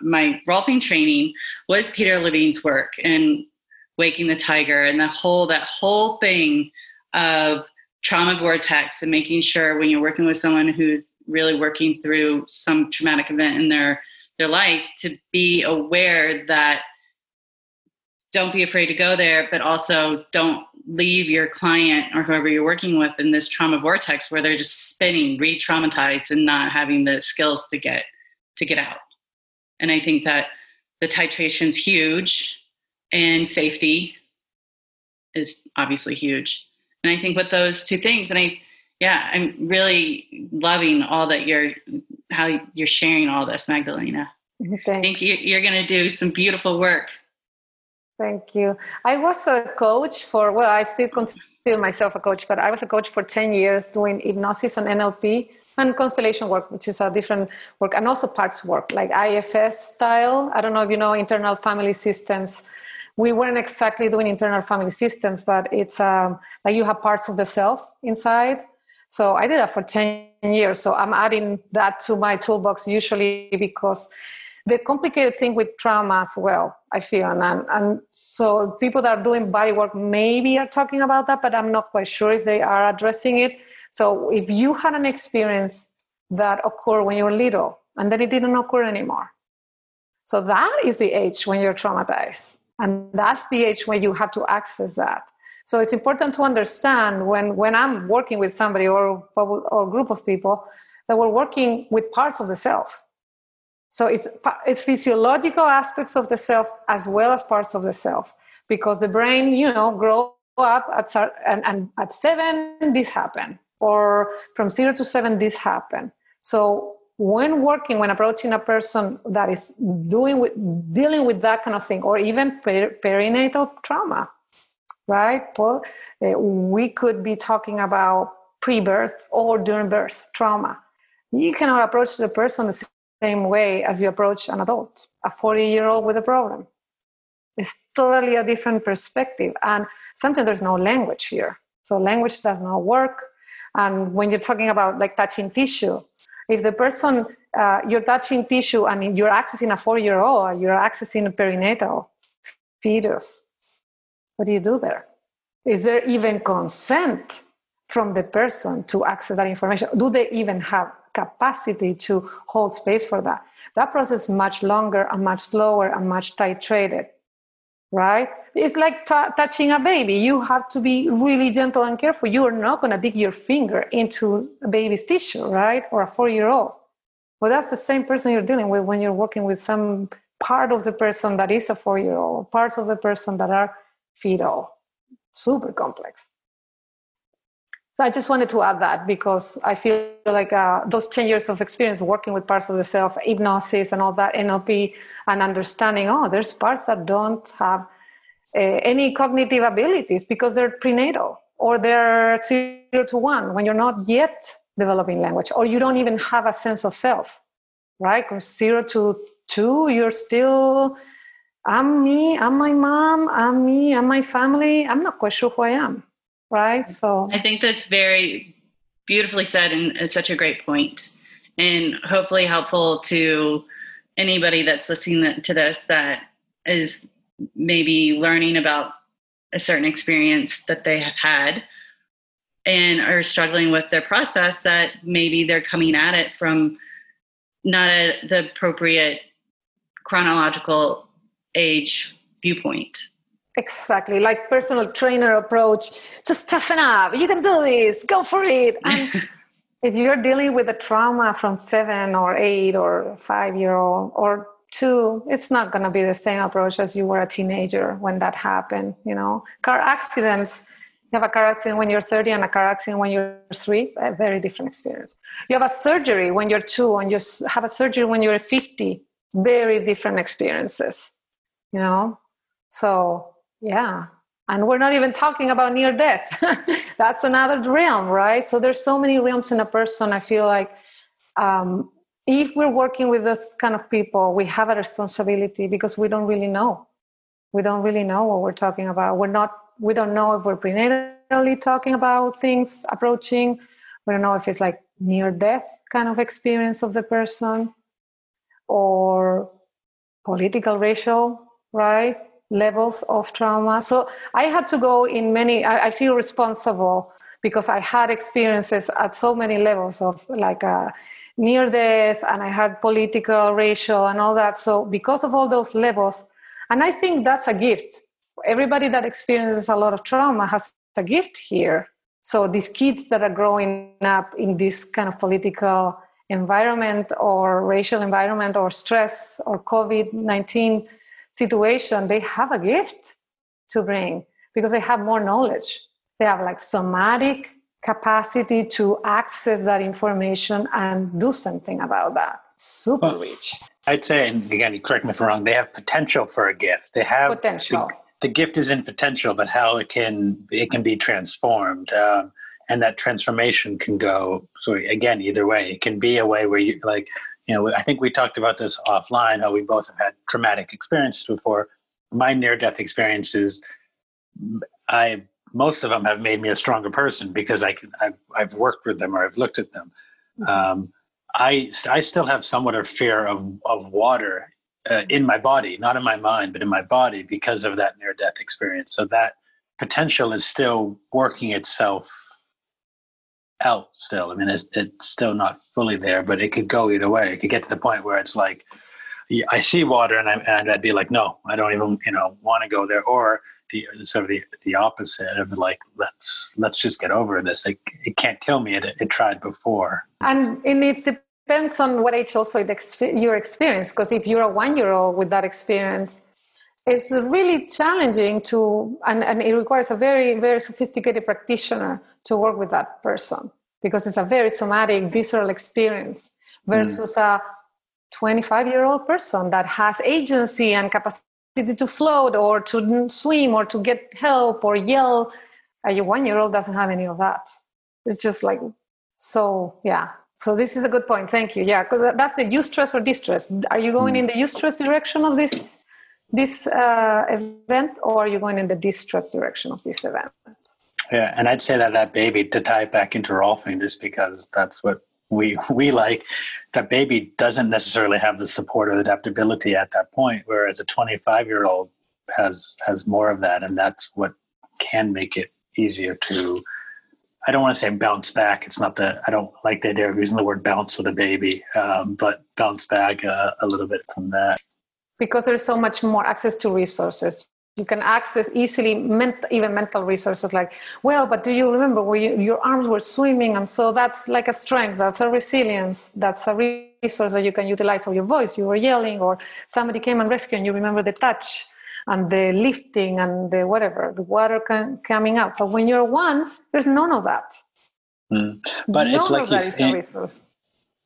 my Rolfing training was Peter Levine's work and Waking the Tiger and the whole that whole thing of trauma vortex and making sure when you're working with someone who's really working through some traumatic event in their their life to be aware that don't be afraid to go there but also don't leave your client or whoever you're working with in this trauma vortex where they're just spinning re-traumatized and not having the skills to get to get out. And i think that the titration's huge and safety is obviously huge. And i think with those two things and i yeah i'm really loving all that you're how you're sharing all this magdalena Thanks. i think you're going to do some beautiful work Thank you. I was a coach for, well, I still consider myself a coach, but I was a coach for 10 years doing hypnosis and NLP and constellation work, which is a different work, and also parts work, like IFS style. I don't know if you know internal family systems. We weren't exactly doing internal family systems, but it's um, like you have parts of the self inside. So I did that for 10 years. So I'm adding that to my toolbox usually because the complicated thing with trauma as well i feel. And, and so people that are doing body work maybe are talking about that but i'm not quite sure if they are addressing it. So if you had an experience that occurred when you were little and then it didn't occur anymore so that is the age when you're traumatized and that's the age when you have to access that so it's important to understand when when i'm working with somebody or or group of people that we're working with parts of the self so it's, it's physiological aspects of the self as well as parts of the self because the brain, you know, grow up at, and, and at seven, this happened. Or from zero to seven, this happened. So when working, when approaching a person that is doing with, dealing with that kind of thing, or even per, perinatal trauma, right? Well, uh, we could be talking about pre-birth or during birth trauma. You cannot approach the person the same way as you approach an adult, a 40 year old with a problem. It's totally a different perspective. And sometimes there's no language here. So language does not work. And when you're talking about like touching tissue, if the person, uh, you're touching tissue and you're accessing a four year old, you're accessing a perinatal fetus, what do you do there? Is there even consent from the person to access that information? Do they even have capacity to hold space for that. That process is much longer and much slower and much titrated, right? It's like t- touching a baby. You have to be really gentle and careful. You are not going to dig your finger into a baby's tissue, right? Or a four year old. Well, that's the same person you're dealing with when you're working with some part of the person that is a four year old, parts of the person that are fetal. Super complex. So I just wanted to add that because I feel like uh, those 10 years of experience working with parts of the self, hypnosis and all that, NLP, and understanding, oh, there's parts that don't have uh, any cognitive abilities because they're prenatal or they're zero to one when you're not yet developing language or you don't even have a sense of self, right? Because zero to two, you're still I'm me, I'm my mom, I'm me, I'm my family. I'm not quite sure who I am. Right. So I think that's very beautifully said and it's such a great point and hopefully helpful to anybody that's listening to this that is maybe learning about a certain experience that they have had and are struggling with their process that maybe they're coming at it from not a, the appropriate chronological age viewpoint. Exactly like personal trainer approach. Just toughen up you can do this go for it. And if you're dealing with a trauma from seven or eight or five year old or two it's not going to be the same approach as you were a teenager when that happened you know? Car accidents you have a car accident when you're 30 and a car accident when you're three a very different experience. You have a surgery when you're two and you have a surgery when you're 50 very different experiences you know? So yeah. And we're not even talking about near death. That's another realm right? So there's so many realms in a person i feel like um, if we're working with this kind of people we have a responsibility because we don't really know. We don't really know what we're talking about. We're not we don't know if we're prenatally talking about things approaching. We don't know if it's like near death kind of experience of the person or political racial right levels of trauma. So I had to go in many, I, I feel responsible because I had experiences at so many levels of like a uh, near death and I had political, racial, and all that. So because of all those levels, and I think that's a gift. Everybody that experiences a lot of trauma has a gift here. So these kids that are growing up in this kind of political environment or racial environment or stress or COVID 19 situation, they have a gift to bring because they have more knowledge. They have like somatic capacity to access that information and do something about that. Super well, rich. I'd say, and again, correct me if I'm wrong, they have potential for a gift. They have potential. The, the gift is in potential, but how it can it can be transformed. Um, and that transformation can go so again either way it can be a way where you like you know, I think we talked about this offline, how we both have had traumatic experiences before. My near death experiences, I most of them have made me a stronger person because I can, I've, I've worked with them or I've looked at them. Mm-hmm. Um, I, I still have somewhat of fear of, of water uh, in my body, not in my mind, but in my body because of that near death experience. So that potential is still working itself out still. I mean, it's, it's still not fully there, but it could go either way. It could get to the point where it's like, I see water and, I, and I'd be like, no, I don't even, you know, want to go there. Or the sort of the, the opposite of like, let's, let's just get over this. It, it can't kill me. It, it tried before. And it depends on what age also your experience. Because if you're a one year old with that experience, it's really challenging to and, and it requires a very very sophisticated practitioner to work with that person because it's a very somatic visceral experience versus mm. a 25 year old person that has agency and capacity to float or to swim or to get help or yell. A one year old doesn't have any of that. It's just like so yeah. So this is a good point. Thank you. Yeah because that's the eustress or distress. Are you going mm. in the eustress direction of this this uh, event or are you going in the distress direction of this event yeah and i'd say that that baby to tie it back into rolfing just because that's what we we like that baby doesn't necessarily have the support or adaptability at that point whereas a 25 year old has has more of that and that's what can make it easier to I don't want to say bounce back. It's not that I don't like the idea of using the word bounce with a baby, um, but bounce back uh, a little bit from that because there's so much more access to resources. You can access easily ment- even mental resources like well but do you remember where you, your arms were swimming? And so that's like a strength that's a resilience that's a resource that you can utilize of your voice. You were yelling or somebody came and rescued and you remember the touch and the lifting and the whatever the water can, coming out. But when you're one there's none of that. Mm. but none it's like you say,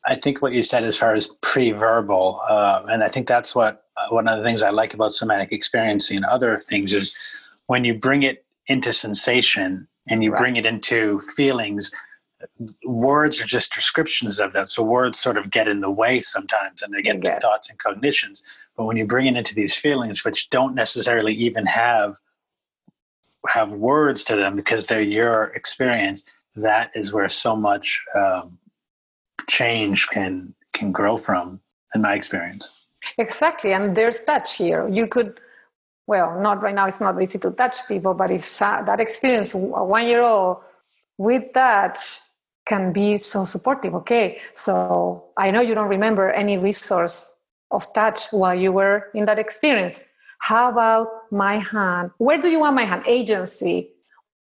I think what you said as far as pre-verbal, uh, and I think that's what uh, one of the things I like about somatic experiencing and other things is when you bring it into sensation and you right. bring it into feelings, words are just descriptions of that. So words sort of get in the way sometimes and they get into thoughts and cognitions. But when you bring it into these feelings, which don't necessarily even have have words to them because they're your experience, that is where so much um, change can can grow from, in my experience. Exactly, and there's touch here. You could, well, not right now. It's not easy to touch people, but if that experience, a one-year-old with touch can be so supportive. Okay, so I know you don't remember any resource of touch while you were in that experience. How about my hand? Where do you want my hand? Agency.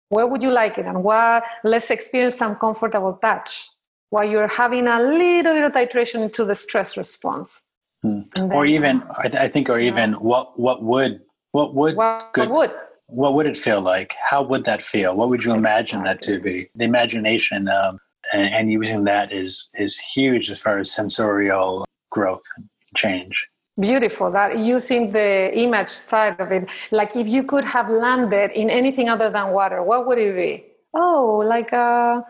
Where would you like it? And what? Let's experience some comfortable touch while you're having a little bit of titration into the stress response. Hmm. Then, or even, I, th- I think, or yeah. even what what would what would what, good, what would what would it feel like? How would that feel? What would you imagine that to be? The imagination um, and, and, using that is is huge as far as sensorial growth and change. Beautiful. That using the image side of it, like if you could have landed in anything other than water, what would it be? Oh, like a uh,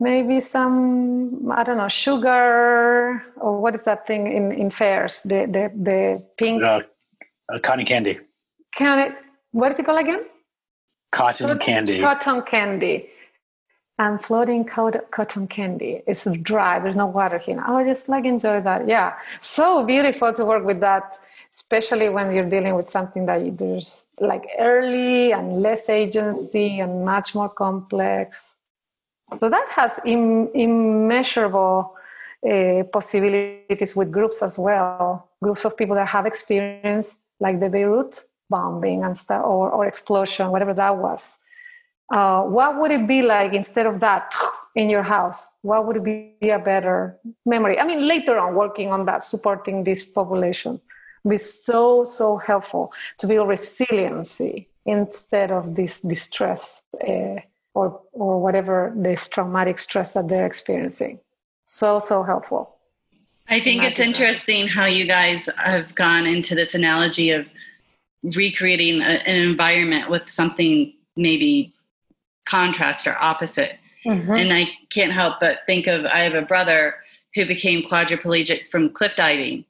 maybe some I don't know sugar or what is that thing in in fairs? The the the pink. Uh, uh, cotton candy. Can it? What is it called again? Cotton, cotton candy. Cotton candy. And floating cotton candy. It's dry. There's no water here. I would just like enjoy that. Yeah, so beautiful to work with that, especially when you're dealing with something that there's like early and less agency and much more complex. So that has Im- immeasurable uh, possibilities with groups as well. Groups of people that have experience, like the Beirut bombing and stuff, or, or explosion, whatever that was. Uh, what would it be like instead of that in your house? What would be a better memory? I mean, later on, working on that, supporting this population, be so so helpful to build resiliency instead of this distress. Uh, or or whatever this traumatic stress that they're experiencing. So so helpful. I think it's interesting how you guys have gone into this analogy of recreating a, an environment with something maybe contrast or opposite. Mm-hmm. And I can't help but think of I have a brother who became quadriplegic from cliff diving.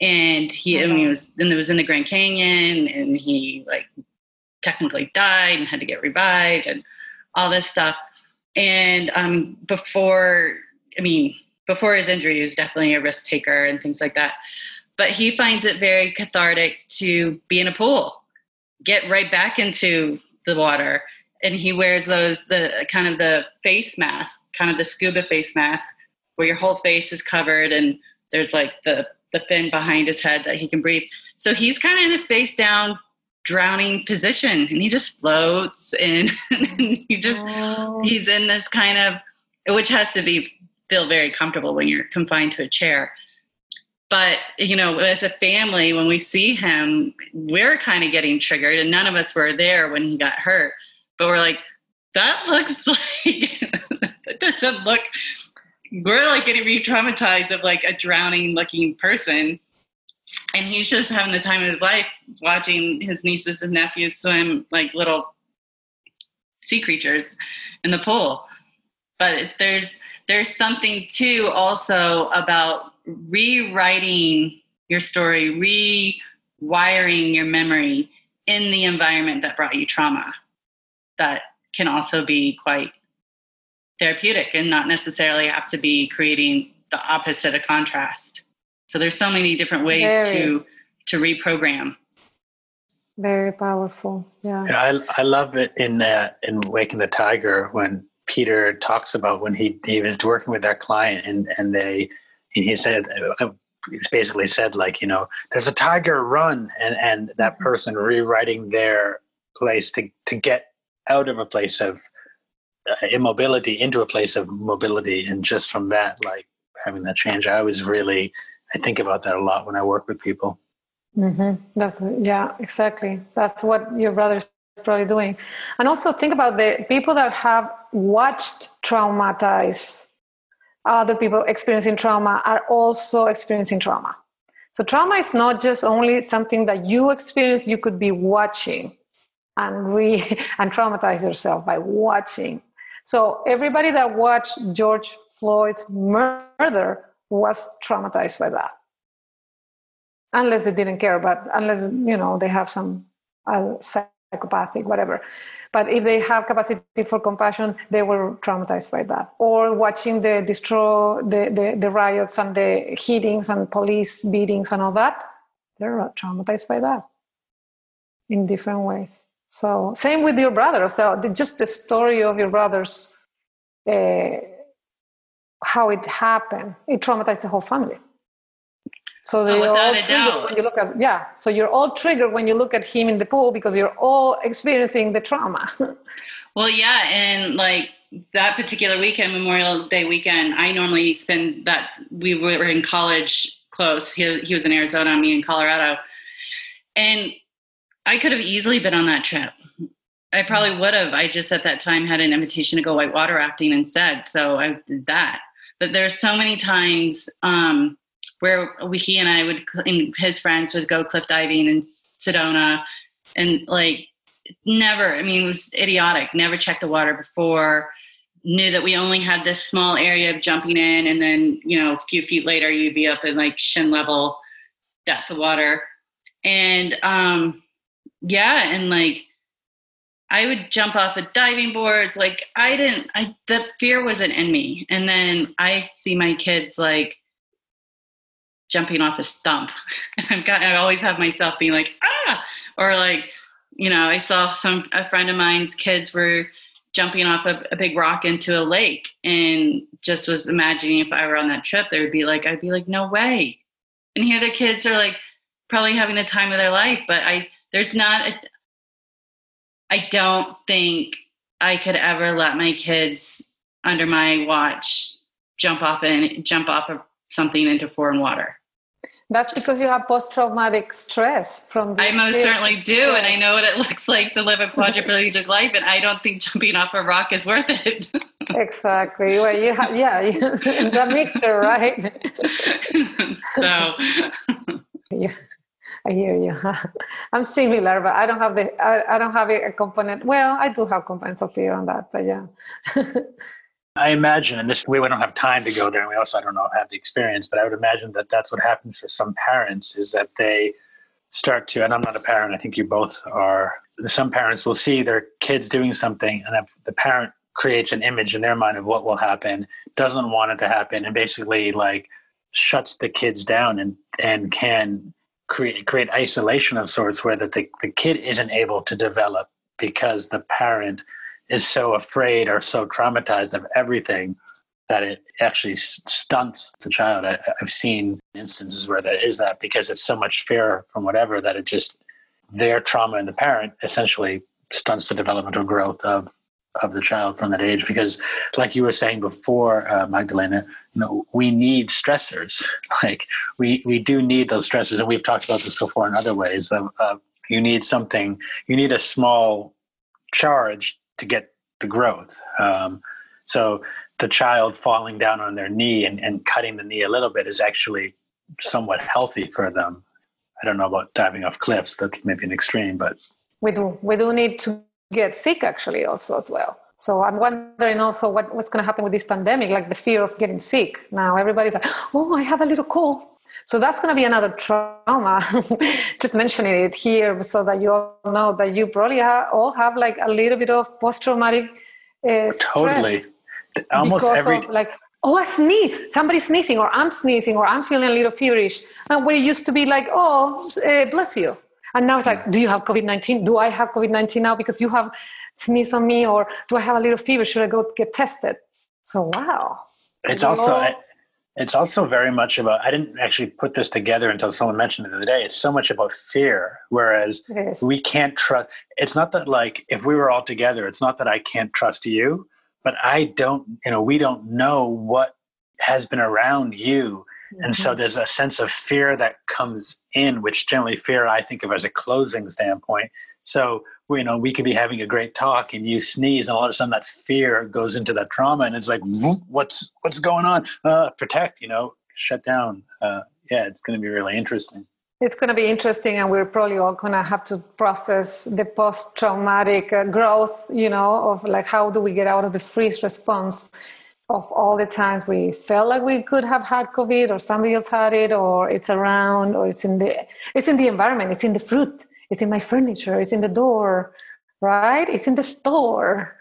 And he, mm-hmm. I mean, he was, and it was in the Grand Canyon and he like technically died and had to get revived. And all this stuff. And um, before, I mean, before his injury, he was definitely a risk taker and things like that. But he finds it very cathartic to be in a pool, get right back into the water. And he wears those, the kind of the face mask, kind of the scuba face mask, where your whole face is covered and there's like the, the fin behind his head that he can breathe. So he's kind of in a face down drowning position and he just floats and, he just oh. he's in this kind of which has to be feel very comfortable when you're confined to a chair but you know as a family when we see him we're kind of getting triggered and none of us were there when he got hurt but we're like that looks like that doesn't look we're like getting re-traumatized of like a drowning looking person and he's just having the time of his life watching his nieces and nephews swim like little sea creatures in the pool. But there's there's something too also about rewriting your story rewiring your memory in the environment that brought you trauma that can also be quite therapeutic and not necessarily have to be creating the opposite of contrast so there's so many different ways very, to to reprogram. Very powerful. Yeah. I I love it in uh, in Waking the Tiger when Peter talks about when he he was working with that client and and they he said uh, he basically said like you know there's a tiger run and and that mm-hmm. person rewriting their place to to get out of a place of uh, immobility into a place of mobility and just from that like having that change i was really I think about that a lot when I work with people. Mm-hmm. That's yeah, exactly. That's what your brother's probably doing, and also think about the people that have watched traumatize other people experiencing trauma are also experiencing trauma. So trauma is not just only something that you experience; you could be watching and re and traumatize yourself by watching. So everybody that watched George Floyd's murder was traumatized by that. unless they didn't care, but unless you know they have some uh, psychopathic whatever. But if they have capacity for compassion, they were traumatized by that. Or watching the destroy the, the, the riots and the hitings and police beatings and all that, they're traumatized by that in different ways. So same with your brother. So the, just the story of your brother's uh, how it happened, it traumatized the whole family. So Oh, you're all triggered doubt. when you look at yeah. So you're all triggered when you look at him in the pool because you're all experiencing the trauma. Well, yeah, and like that particular weekend, Memorial Day weekend, I normally spend that. We were in college close. He, he was in Arizona, me in Colorado, and I could have easily been on that trip. I probably would have. I just at that time had an invitation to go whitewater rafting instead, so I did that. But there's so many times um, where we, he and I would, and his friends would go cliff diving in Sedona, and like never i mean it was idiotic never checked the water before knew that we only had this small area of jumping in and then you know a few feet later you'd be up in like shin level depth of water and um yeah and like i would jump off of diving boards like i didn't i the fear wasn't in me and then i see my kids like jumping off a stump and i've got i always have myself being like ah or like you know, I saw some a friend of mine's kids were jumping off a, a big rock into a lake, and just was imagining if I were on that trip, there would be like, I'd be like, no way. And here the kids are like probably having the time of their life, but I there's not. A, I don't think I could ever let my kids under my watch jump off and jump off of something into foreign water. That's because you have post-traumatic stress from. The I most certainly do, and I know what it looks like to live a quadriplegic life, and I don't think jumping off a rock is worth it. Exactly. Well, you have, yeah, in the mixer, right? so, yeah, I hear you. I'm similar, but I don't have the I, I don't have a component. Well, I do have components of fear on that, but yeah. I imagine, and this we don't have time to go there, and we also I don't know have the experience, but I would imagine that that's what happens for some parents is that they start to, and I'm not a parent, I think you both are. Some parents will see their kids doing something, and if the parent creates an image in their mind of what will happen, doesn't want it to happen, and basically like shuts the kids down and and can create create isolation of sorts where that the, the kid isn't able to develop because the parent is so afraid or so traumatized of everything that it actually stunts the child. I, I've seen instances where that is that because it's so much fear from whatever that it just their trauma in the parent essentially stunts the developmental growth of of the child from that age. Because, like you were saying before, uh, Magdalena, you know, we need stressors. Like we we do need those stressors, and we've talked about this before in other ways. Of, of you need something, you need a small charge to get the growth. Um, so the child falling down on their knee and, and cutting the knee a little bit is actually somewhat healthy for them. I don't know about diving off cliffs. That's maybe an extreme, but we do we do need to get sick actually also as well. So i'm wondering also what, what's going to happen with this pandemic like the fear of getting sick. Now everybody's like oh i have a little cold. So that's going to be another trauma. Just mentioning it here so that you all know that you probably ha- all have like a little bit of post-traumatic uh, totally. Almost every of like oh i sneeze somebody's sneezing or i'm sneezing or i'm feeling a little feverish. And where it used to be like oh uh, bless you and now it's like do you have covid-19 do i have covid-19 now because you have sneeze on me or do i have a little fever? Should i go get tested? So wow. It's also it's also very much about i didn't actually put this together until someone mentioned it the other day. It's so much about fear whereas we can't trust it's not that like if we were all together it's not that i can't trust you but i don't you know we don't know what has been around you and Mm-hmm. so there's a sense of fear that comes in which generally fear i think of as a closing standpoint. So we- you know we could be having a great talk and you sneeze and all of a sudden that fear goes into that trauma and it's like "Vroom, what's what's going on? Uh, protect you know shut down. Uh, yeah it's going to be really interesting. It's going to be interesting, and we're probably all going to have to process the post-traumatic uh, growth, you know, of like how do we get out of the freeze response of all the times we felt like we could have had COVID or somebody else had it or it's around or it's in the it's in the environment, it's in the fruit, it's in my furniture, it's in the door, right? It's in the store.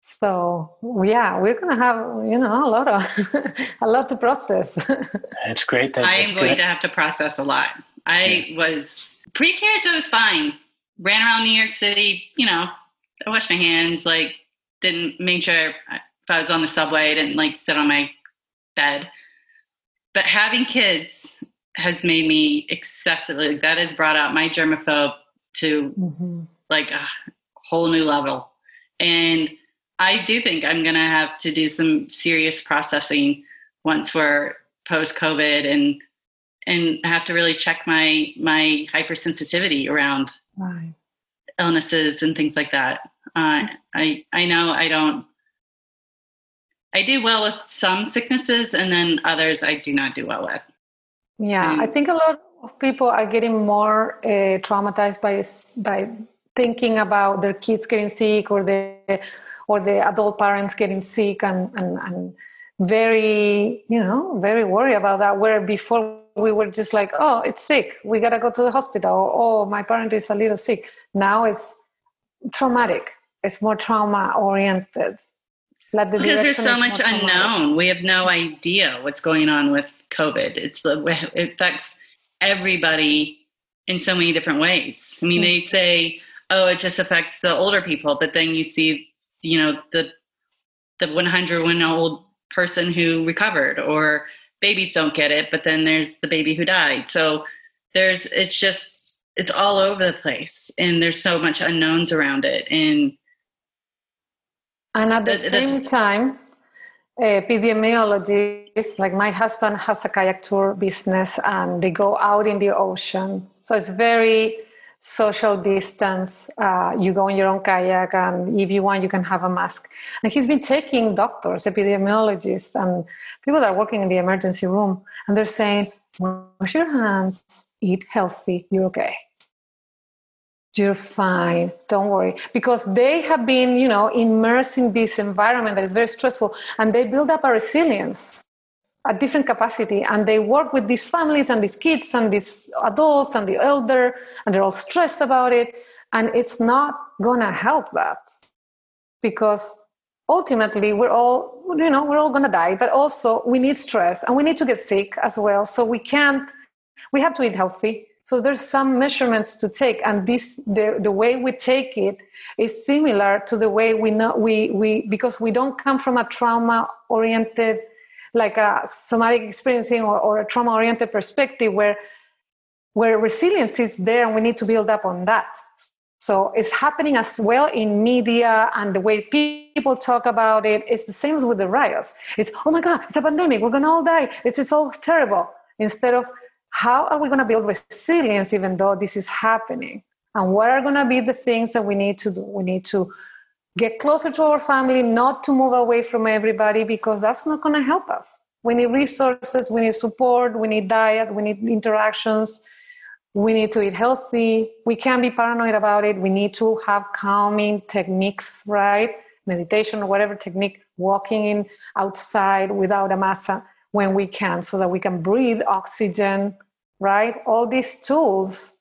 So yeah, we're gonna have you know a lot of a lot to process. it's great that I am going good. to have to process a lot. I yeah. was pre-kids, I was fine. Ran around New York City, you know, I washed my hands, like didn't make sure if I was on the subway, I didn't like sit on my bed. But having kids has made me excessively like, that has brought out my germaphobe to mm-hmm. like a whole new level. And I do think I'm gonna have to do some serious processing once we're post COVID and and have to really check my my hypersensitivity around right. illnesses and things like that. Uh, I I know I don't I do well with some sicknesses, and then others I do not do well with. Yeah, and, I think a lot of people are getting more uh, traumatized by by thinking about their kids getting sick or the or the adult parents getting sick and and, and very you know very worried about that where before we were just like oh it's sick. We gotta go to the hospital. Or, oh my parent is a little sick. Now it's traumatic. It's more trauma oriented like the because there's so much unknown. We have no idea what's going on with COVID. It's the it affects everybody in so many different ways. I mean, they say, "Oh, it just affects the older people," but then you see, you know, the the 101 old person who recovered, or babies don't get it, but then there's the baby who died. So there's it's just it's all over the place, and there's so much unknowns around it, and and at the that, same time, epidemiologists, like my husband has a kayak tour business and they go out in the ocean. So it's very social distance. Uh, you go in your own kayak, and if you want, you can have a mask. And he's been taking doctors, epidemiologists, and people that are working in the emergency room, and they're saying, wash your hands, eat healthy, you're okay you're fine. Don't worry. Because they have been you know immersed in this environment that is very stressful and they build up a resilience a different capacity and they work with these families and these kids and these adults and the elder and they're all stressed about it. And it's not gonna help that because ultimately we're all you know we're all gonna die. But also we need stress and we need to get sick as well. So we can't we have to eat healthy so there's some measurements to take, and this the, the way we take it is similar to the way we know we we because we don't come from a trauma oriented like a somatic experiencing or, or a trauma oriented perspective where where resilience is there and we need to build up on that. So it's happening as well in media and the way people talk about it. It's the same as with the riots. It's oh my god it's a pandemic. We're gonna all die. It's, it's all terrible. Instead of how are we going to build resilience even though this is happening? And what are going to be the things that we need to do? We need to get closer to our family, not to move away from everybody because that's not going to help us. We need resources, we need support, we need diet, we need interactions, we need to eat healthy. We can't be paranoid about it. We need to have calming techniques, right? Meditation or whatever technique, walking in outside without a mask when we can so that we can breathe oxygen right? All these tools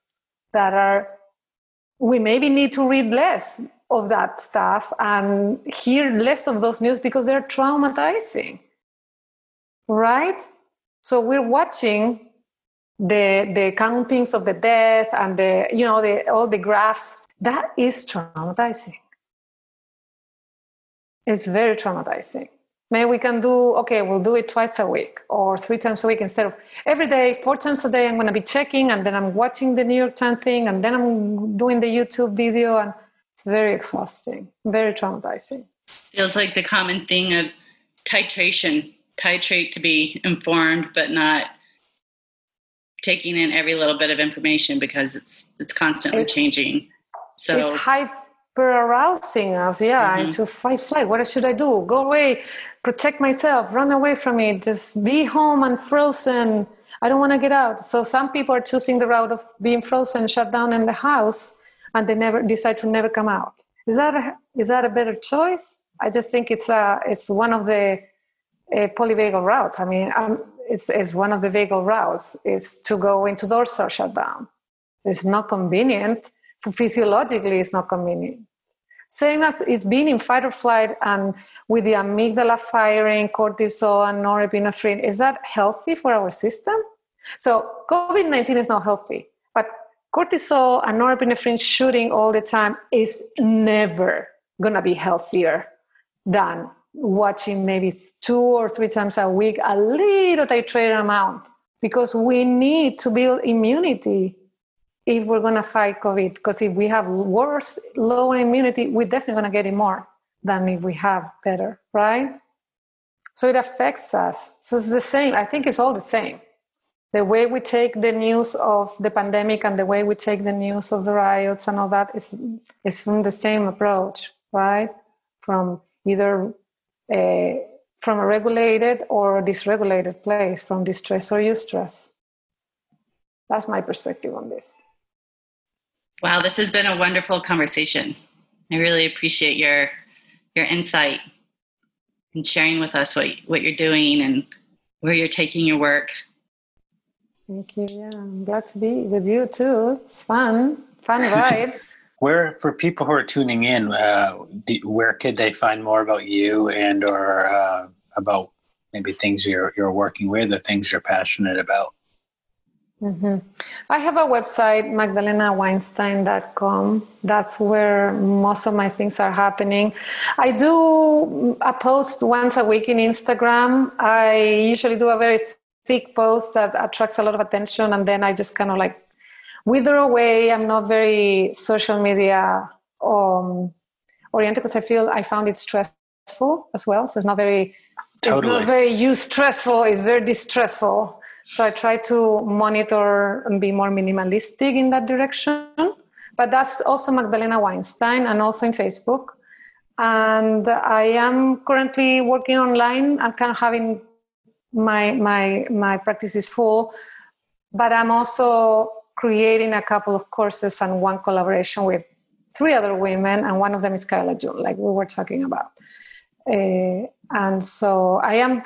that are, we maybe need to read less of that stuff and hear less of those news because they're traumatizing, right? So we're watching the the countings of the death and the you know the all the graphs. That is traumatizing. It's very traumatizing maybe we can do okay we'll do it twice a week or three times a week instead of every day four times a day i'm going to be checking and then i'm watching the new york times thing and then i'm doing the youtube video and it's very exhausting very traumatizing. Feels like the common thing of titration titrate to be informed but not taking in every little bit of information because it's it's constantly it's, changing. So it's hype arousing us yeah mm-hmm. into fight flight what should i do go away protect myself run away from it just be home and frozen i don't want to get out so some people are choosing the route of being frozen shut down in the house and they never decide to never come out is that a, is that a better choice i just think it's a it's one of the uh, polyvagal routes. I mean, um, it's, it's one of the vagal routes is to go into dorsal shutdown. It's not convenient. Physiologically, it's not convenient. Same as it's been in fight or flight and with the amygdala firing, cortisol and norepinephrine. Is that healthy for our system? So COVID 19 is not healthy, but cortisol and norepinephrine shooting all the time is never to be healthier than watching maybe two or three times a week a little titrated amount because we need to build immunity if we're going to fight covid because if we have worse lower immunity we're definitely going to get it more than if we have better right so it affects us so it's the same i think it's all the same the way we take the news of the pandemic and the way we take the news of the riots and all that is, is from the same approach, right? From either a, uh, from a regulated or a dysregulated place, from distress or eustress. That's my perspective on this. Wow, this has been a wonderful conversation. I really appreciate your your insight and sharing with us what what you're doing and where you're taking your work. Thank you. Yeah, I'm glad to be with you too. It's fun, fun ride. where, for people who are tuning in, uh, do, where could they find more about you and or uh, about maybe things you're you're working with or things you're passionate about? Mm-hmm. I have a website, magdalenaweinstein.com. That's where most of my things are happening. I do a post once a week in Instagram. I usually do a very thick post that attracts a lot of attention and then i just kind of like wither away i'm not very social media um, oriented because i feel i found it stressful as well so it's not very totally. it's not very eustressful it's very distressful so i try to monitor and be more minimalistic in that direction. But that's also magdalena weinstein and also in facebook. And i am currently working online i'm kind of having my my my practice is full. But i'm also creating a couple of courses and one collaboration with three other women and one of them is Kayla June, like we were talking about. Uh, and so i am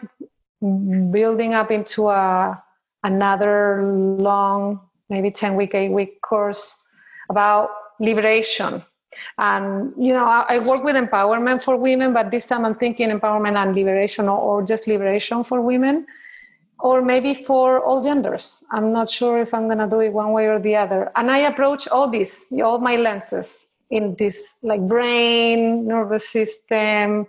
building up into a another long maybe 10 week 8 week course about liberation. And you know I, I, work with empowerment for women but this time i'm thinking empowerment and liberation or, or, just liberation for women or maybe for all genders. I'm not sure if i'm going to do it one way or the other. And i approach all this all my lenses in this like brain nervous system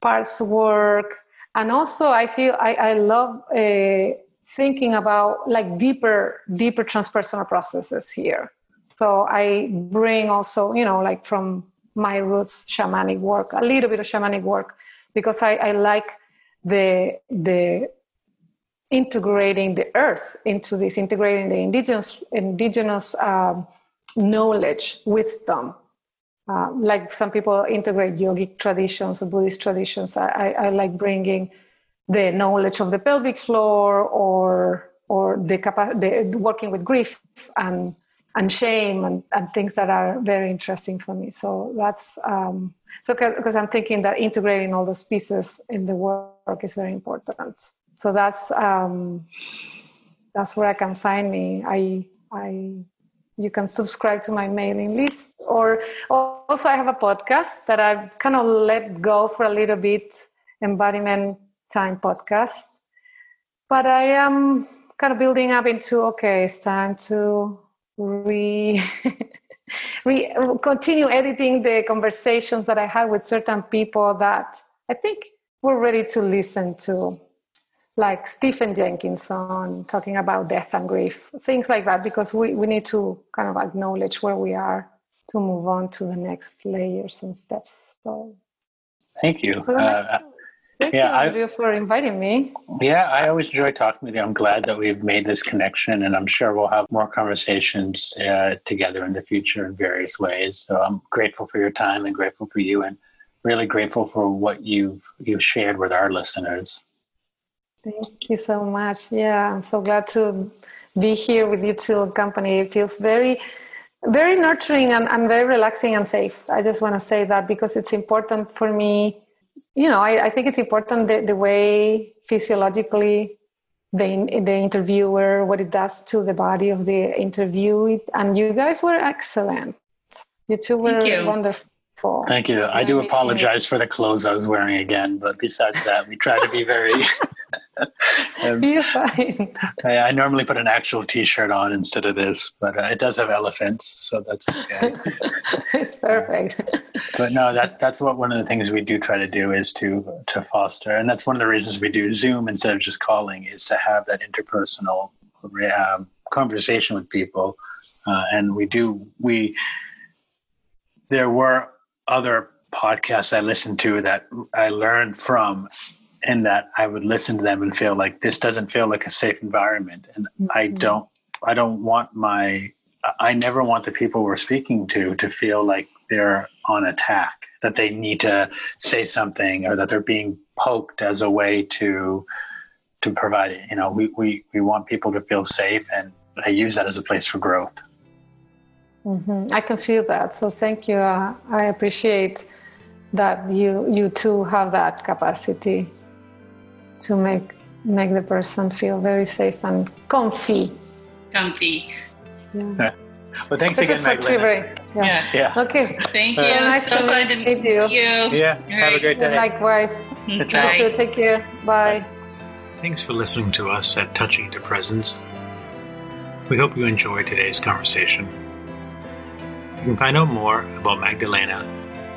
parts work. And also i feel i, I love uh, thinking about like deeper deeper transpersonal processes here so I bring also, you know, like from my roots, shamanic work, a little bit of shamanic work, because I, I like the the integrating the earth into this, integrating the indigenous indigenous um, knowledge, wisdom. Uh, like some people integrate yogic traditions or Buddhist traditions. I, I, I, like bringing the knowledge of the pelvic floor or or the, capa- the working with grief and and shame and, and things that are very interesting for me. So that's um, so because I'm thinking that integrating all those pieces in the work is very important. So that's um, that's where I can find me. I I you can subscribe to my mailing list or also I have a podcast that I've kind of let go for a little bit embodiment time podcast. But I am kind of building up into okay, it's time to re, re continue editing the conversations that I had with certain people that I think were ready to listen to, like Stephen Jenkinson talking about death and grief, things like that, because we, we need to kind of acknowledge where we are to move on to the next layers and steps. So, thank you. Uh, Thank yeah, you, Andrew, I, for inviting me. Yeah, I always enjoy talking with you. I'm glad that we've made this connection, and I'm sure we'll have more conversations uh, together in the future in various ways. So I'm grateful for your time and grateful for you, and really grateful for what you've you've shared with our listeners. Thank you so much. Yeah, I'm so glad to be here with you too, company. It feels very very nurturing and, and very relaxing and safe. I just want to say that because it's important for me you know, I, I think it's important the, the way physiologically the the interviewer what it does to the body of the interviewee and you guys were excellent you two were you. wonderful Thank you. I do apologize for the clothes I was wearing again, but besides that, we try to be very. um, You're fine. I, I, normally put an actual T-shirt on instead of this, but uh, it does have elephants, so that's okay. it's perfect. but no, that that's what one of the things we do try to do is to to foster, and that's one of the reasons we do Zoom instead of just calling, is to have that interpersonal um, conversation with people, uh, and we do we. There were other podcasts I listened to that I learned from and that I would listen to them and feel like this doesn't feel like a safe environment. And mm-hmm. I don't I don't want my I never want the people we're speaking to to feel like they're on attack, that they need to say something or that they're being poked as a way to to provide it. You know, we, we, we want people to feel safe and I use that as a place for growth. Mm-hmm. I can feel that. So thank you. Uh, I appreciate that you you too have that capacity to make make the person feel very safe and comfy. Comfy. Yeah. Well, thanks this again, Magdalena. Yeah. yeah. Okay. Thank you. Uh, nice so glad to meet you. Thank you. Yeah. Right. Have a great day. Likewise. Bye. Take care. Bye. Thanks for listening to us at Touching into Presence. We hope you enjoyed today's conversation. You can find out more about Magdalena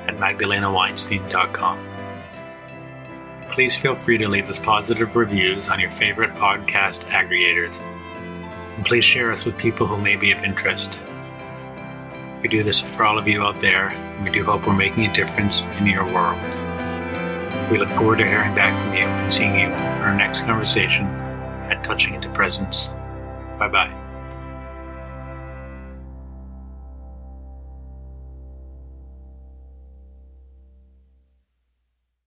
at magdalenaweinstein.com. Please feel free to leave us positive reviews on your favorite podcast aggregators, and please share us with people who may be of interest. We do this for all of you out there, and we do hope we're making a difference in your worlds. We look forward to hearing back from you and seeing you in our next conversation at Touching into Presence. Bye bye.